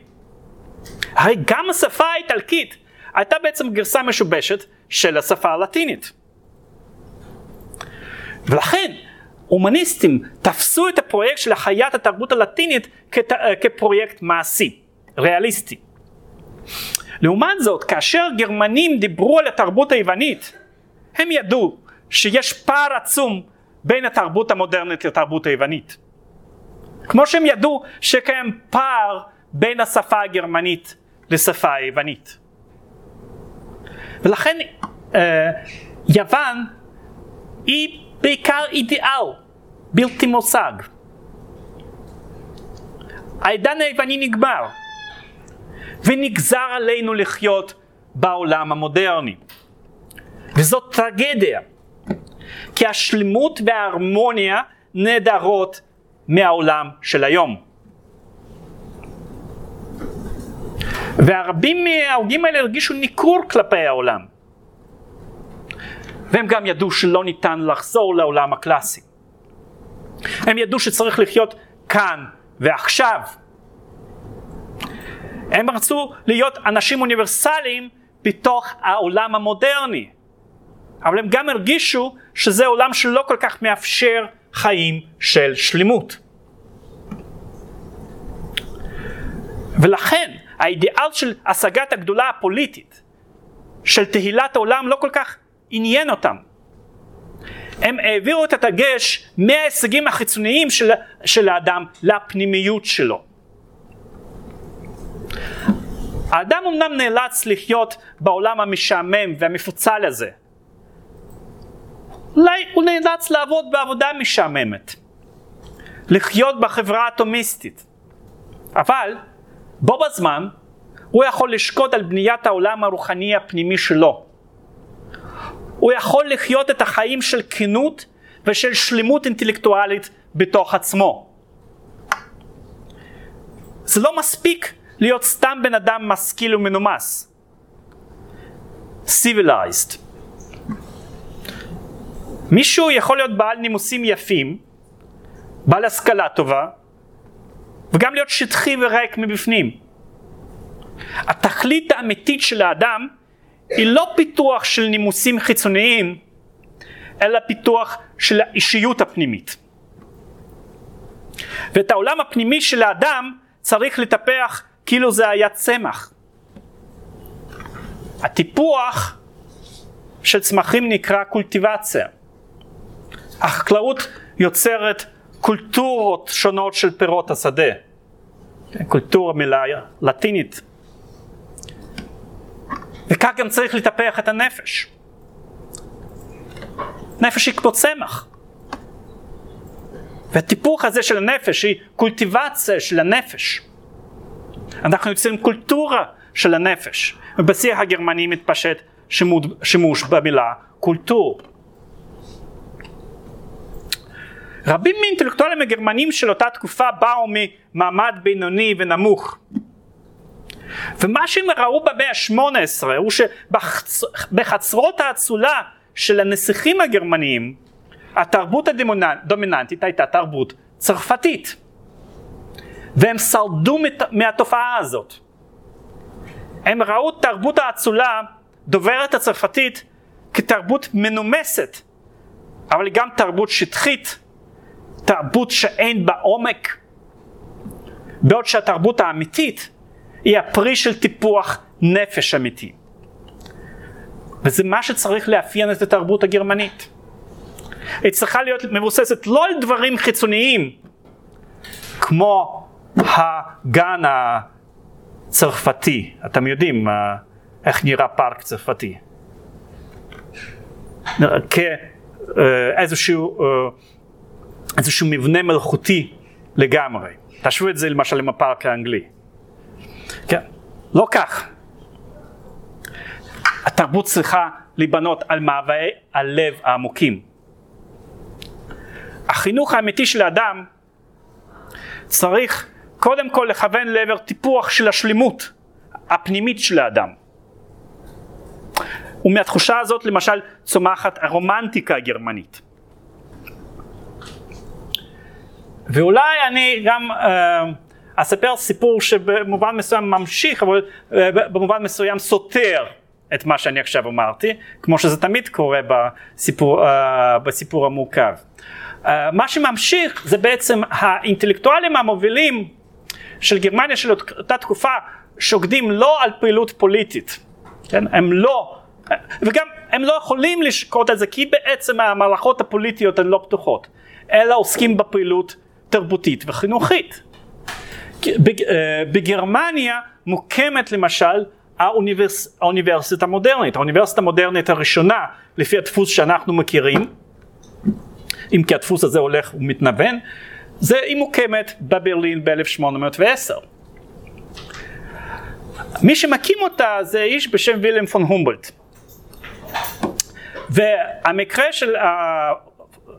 S2: הרי גם השפה האיטלקית הייתה בעצם גרסה משובשת של השפה הלטינית. ולכן הומניסטים תפסו את הפרויקט של החיית התרבות הלטינית כת... כפרויקט מעשי, ריאליסטי. לעומת זאת, כאשר גרמנים דיברו על התרבות היוונית, הם ידעו שיש פער עצום בין התרבות המודרנית לתרבות היוונית. כמו שהם ידעו שקיים פער בין השפה הגרמנית לשפה היוונית. ולכן אה, יוון היא בעיקר אידיאל, בלתי מושג. העידן היווני נגמר, ונגזר עלינו לחיות בעולם המודרני. וזאת טרגדיה, כי השלמות וההרמוניה נעדרות מהעולם של היום. והרבים מההוגים האלה הרגישו ניכור כלפי העולם. והם גם ידעו שלא ניתן לחזור לעולם הקלאסי. הם ידעו שצריך לחיות כאן ועכשיו. הם רצו להיות אנשים אוניברסליים בתוך העולם המודרני. אבל הם גם הרגישו שזה עולם שלא כל כך מאפשר חיים של שלמות. ולכן האידיאל של השגת הגדולה הפוליטית, של תהילת העולם, לא כל כך עניין אותם. הם העבירו את הדגש מההישגים החיצוניים של, של האדם לפנימיות שלו. האדם אמנם נאלץ לחיות בעולם המשעמם והמפוצל הזה, אולי הוא נאלץ לעבוד בעבודה משעממת, לחיות בחברה אטומיסטית, אבל בו בזמן הוא יכול לשקוד על בניית העולם הרוחני הפנימי שלו. הוא יכול לחיות את החיים של כנות ושל שלמות אינטלקטואלית בתוך עצמו. זה לא מספיק להיות סתם בן אדם משכיל ומנומס. civilized. מישהו יכול להיות בעל נימוסים יפים, בעל השכלה טובה, וגם להיות שטחי וריק מבפנים. התכלית האמיתית של האדם היא לא פיתוח של נימוסים חיצוניים, אלא פיתוח של האישיות הפנימית. ואת העולם הפנימי של האדם צריך לטפח כאילו זה היה צמח. הטיפוח של צמחים נקרא קולטיבציה. החקלאות יוצרת קולטורות שונות של פירות השדה. קולטורה מילה לטינית. וכך גם צריך לטפח את הנפש. נפש היא כמו צמח. והטיפוח הזה של הנפש היא קולטיבציה של הנפש. אנחנו יוצאים קולטורה של הנפש. ובשיח הגרמני מתפשט שימוש במילה קולטור. רבים מאינטלקטואלים הגרמנים של אותה תקופה באו ממעמד בינוני ונמוך. ומה שהם ראו במאה ה-18 הוא שבחצרות האצולה של הנסיכים הגרמניים התרבות הדומיננטית הייתה תרבות צרפתית. והם שרדו מהתופעה הזאת. הם ראו תרבות האצולה דוברת הצרפתית כתרבות מנומסת, אבל גם תרבות שטחית, תרבות שאין בה עומק, בעוד שהתרבות האמיתית היא הפרי של טיפוח נפש אמיתי. וזה מה שצריך לאפיין את התרבות הגרמנית. היא צריכה להיות מבוססת לא על דברים חיצוניים, כמו הגן הצרפתי, אתם יודעים אה, איך נראה פארק צרפתי, כאיזשהו אה, איזשהו מבנה מלאכותי לגמרי. תשוו את זה למשל עם הפארק האנגלי. כן, לא כך. התרבות צריכה להיבנות על מאוויי הלב העמוקים. החינוך האמיתי של האדם צריך קודם כל לכוון לעבר טיפוח של השלמות הפנימית של האדם. ומהתחושה הזאת למשל צומחת הרומנטיקה הגרמנית. ואולי אני גם אה, אספר סיפור שבמובן מסוים ממשיך, אבל אה, במובן מסוים סותר את מה שאני עכשיו אמרתי, כמו שזה תמיד קורה בסיפור, אה, בסיפור המורכב. אה, מה שממשיך זה בעצם האינטלקטואלים המובילים של גרמניה של אותה תקופה שוקדים לא על פעילות פוליטית, כן? הם לא, וגם הם לא יכולים לשקוט על זה כי בעצם המערכות הפוליטיות הן לא פתוחות, אלא עוסקים בפעילות תרבותית וחינוכית. אה, בגרמניה מוקמת למשל האוניברס... האוניברסיטה המודרנית, האוניברסיטה המודרנית הראשונה לפי הדפוס שאנחנו מכירים, אם כי הדפוס הזה הולך ומתנוון, זה היא מוקמת בברלין ב-1810. מי שמקים אותה זה איש בשם וילם פון הומבולט. והמקרה של uh,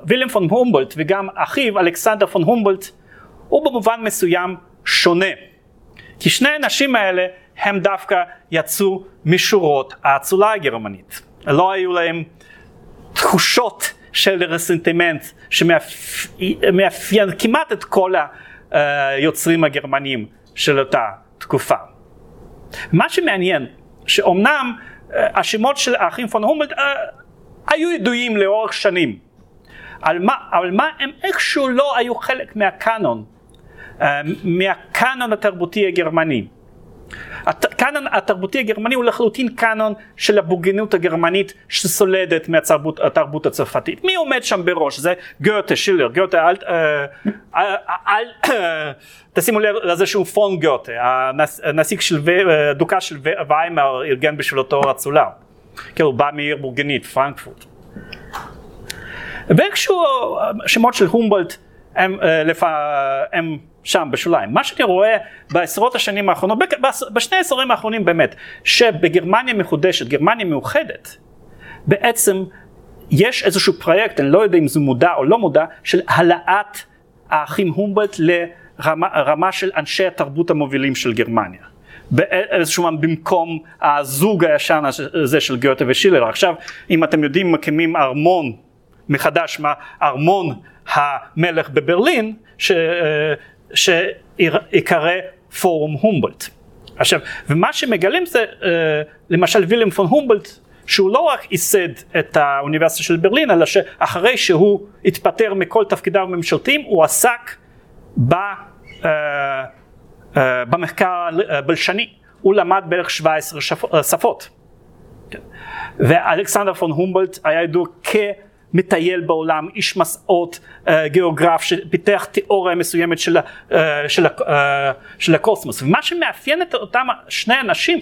S2: וילם פון הומבולט וגם אחיו אלכסנדר פון הומבולט הוא במובן מסוים שונה. כי שני האנשים האלה הם דווקא יצאו משורות האצולה הגרמנית. לא היו להם תחושות של רסנטימנט שמאפיין כמעט את כל היוצרים הגרמנים של אותה תקופה. מה שמעניין, שאומנם אה, השמות של האחים פון הומלד אה, היו ידועים לאורך שנים, על מה, על מה הם איכשהו לא היו חלק מהקאנון, מהקאנון התרבותי הגרמני. הקאנון התרבותי הגרמני הוא לחלוטין קאנון של הבוגנות הגרמנית שסולדת מהתרבות הצרפתית. מי עומד שם בראש? זה גוטה, שילר, גוטה, אל, אה, אל, אל, תשימו לב לזה שהוא פון גוטה, הנסיק של, הדוכס של ויימר ארגן בשבילותו אצולה. כאילו בא מעיר בורגנית, פרנקפורט. ואיכשהו השמות של הומבולט הם, אה, הם שם בשוליים. מה שאני רואה בעשרות השנים האחרונות, בשני העשורים האחרונים באמת, שבגרמניה מחודשת, גרמניה מאוחדת, בעצם יש איזשהו פרויקט, אני לא יודע אם זה מודע או לא מודע, של העלאת האחים הומבלט לרמה של אנשי התרבות המובילים של גרמניה. באיזשהו מקום במקום הזוג הישן הזה של גוטה ושילר. עכשיו, אם אתם יודעים, מקימים ארמון מחדש מארמון המלך בברלין, ש, שיקרא פורום הומבולט. עכשיו, ומה שמגלים זה, אה, למשל וילם פון הומבולט, שהוא לא רק ייסד את האוניברסיטה של ברלין, אלא שאחרי שהוא התפטר מכל תפקידיו הממשלתיים, הוא עסק אה, במחקר הבלשני, הוא למד בערך 17 שפות. כן. ואלכסנדר פון הומבולט היה ידוע כמטייל בעולם, איש מסעות, גיאוגרף, שפיתח תיאוריה מסוימת של, של, של הקוסמוס. ומה שמאפיין את אותם שני אנשים,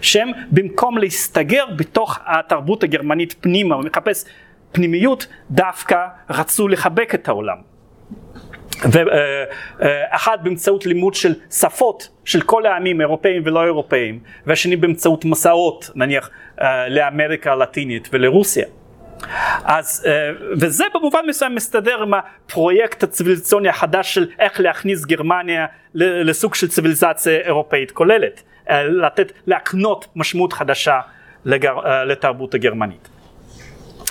S2: שהם במקום להסתגר בתוך התרבות הגרמנית פנימה ומחפש פנימיות, דווקא רצו לחבק את העולם. ואחד באמצעות לימוד של שפות של כל העמים, אירופאים ולא אירופאים, והשני באמצעות מסעות, נניח לאמריקה הלטינית ולרוסיה. אז, וזה במובן מסוים מסתדר עם הפרויקט הציוויליזציוני החדש של איך להכניס גרמניה לסוג של ציוויליזציה אירופאית כוללת, לתת, להקנות משמעות חדשה לגר, לתרבות הגרמנית.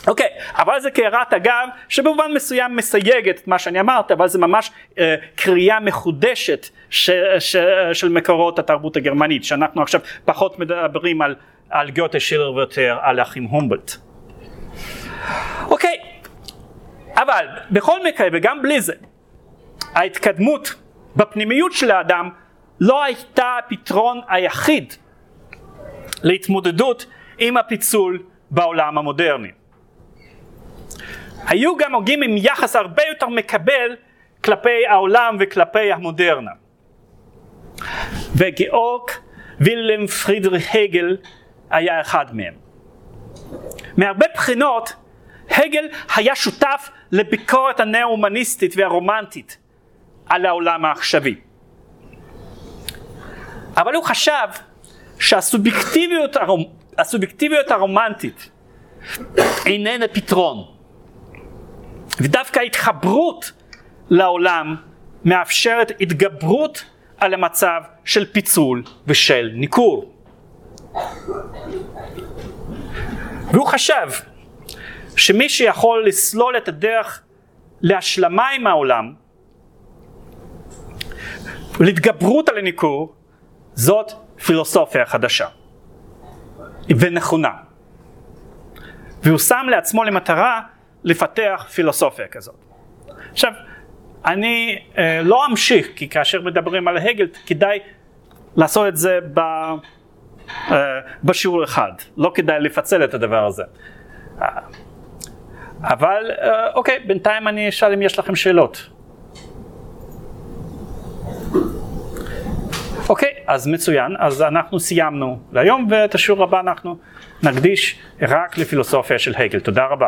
S2: אוקיי, okay, אבל זה כהערת אגב שבמובן מסוים מסייגת את מה שאני אמרתי, אבל זה ממש אה, קריאה מחודשת ש, ש, של מקורות התרבות הגרמנית, שאנחנו עכשיו פחות מדברים על, על גוטה שילר ויותר על אחים הומבלט. אוקיי, אבל בכל מקרה וגם בלי זה, ההתקדמות בפנימיות של האדם לא הייתה הפתרון היחיד להתמודדות עם הפיצול בעולם המודרני. היו גם הוגים עם יחס הרבה יותר מקבל כלפי העולם וכלפי המודרנה. וגיאורג וילם פרידריך הגל היה אחד מהם. מהרבה בחינות הגל היה שותף לביקורת הנאו-הומניסטית והרומנטית על העולם העכשווי. אבל הוא חשב שהסובייקטיביות הרומ... הרומנטית איננה פתרון. ודווקא ההתחברות לעולם מאפשרת התגברות על המצב של פיצול ושל ניכור. והוא חשב שמי שיכול לסלול את הדרך להשלמה עם העולם ולהתגברות על הניכור זאת פילוסופיה חדשה ונכונה. והוא שם לעצמו למטרה לפתח פילוסופיה כזאת. עכשיו, אני אה, לא אמשיך, כי כאשר מדברים על הגל כדאי לעשות את זה ב, אה, בשיעור אחד, לא כדאי לפצל את הדבר הזה. אבל אה, אוקיי, בינתיים אני אשאל אם יש לכם שאלות. אוקיי, אז מצוין, אז אנחנו סיימנו להיום ואת השיעור הבא אנחנו נקדיש רק לפילוסופיה של הגל. תודה רבה.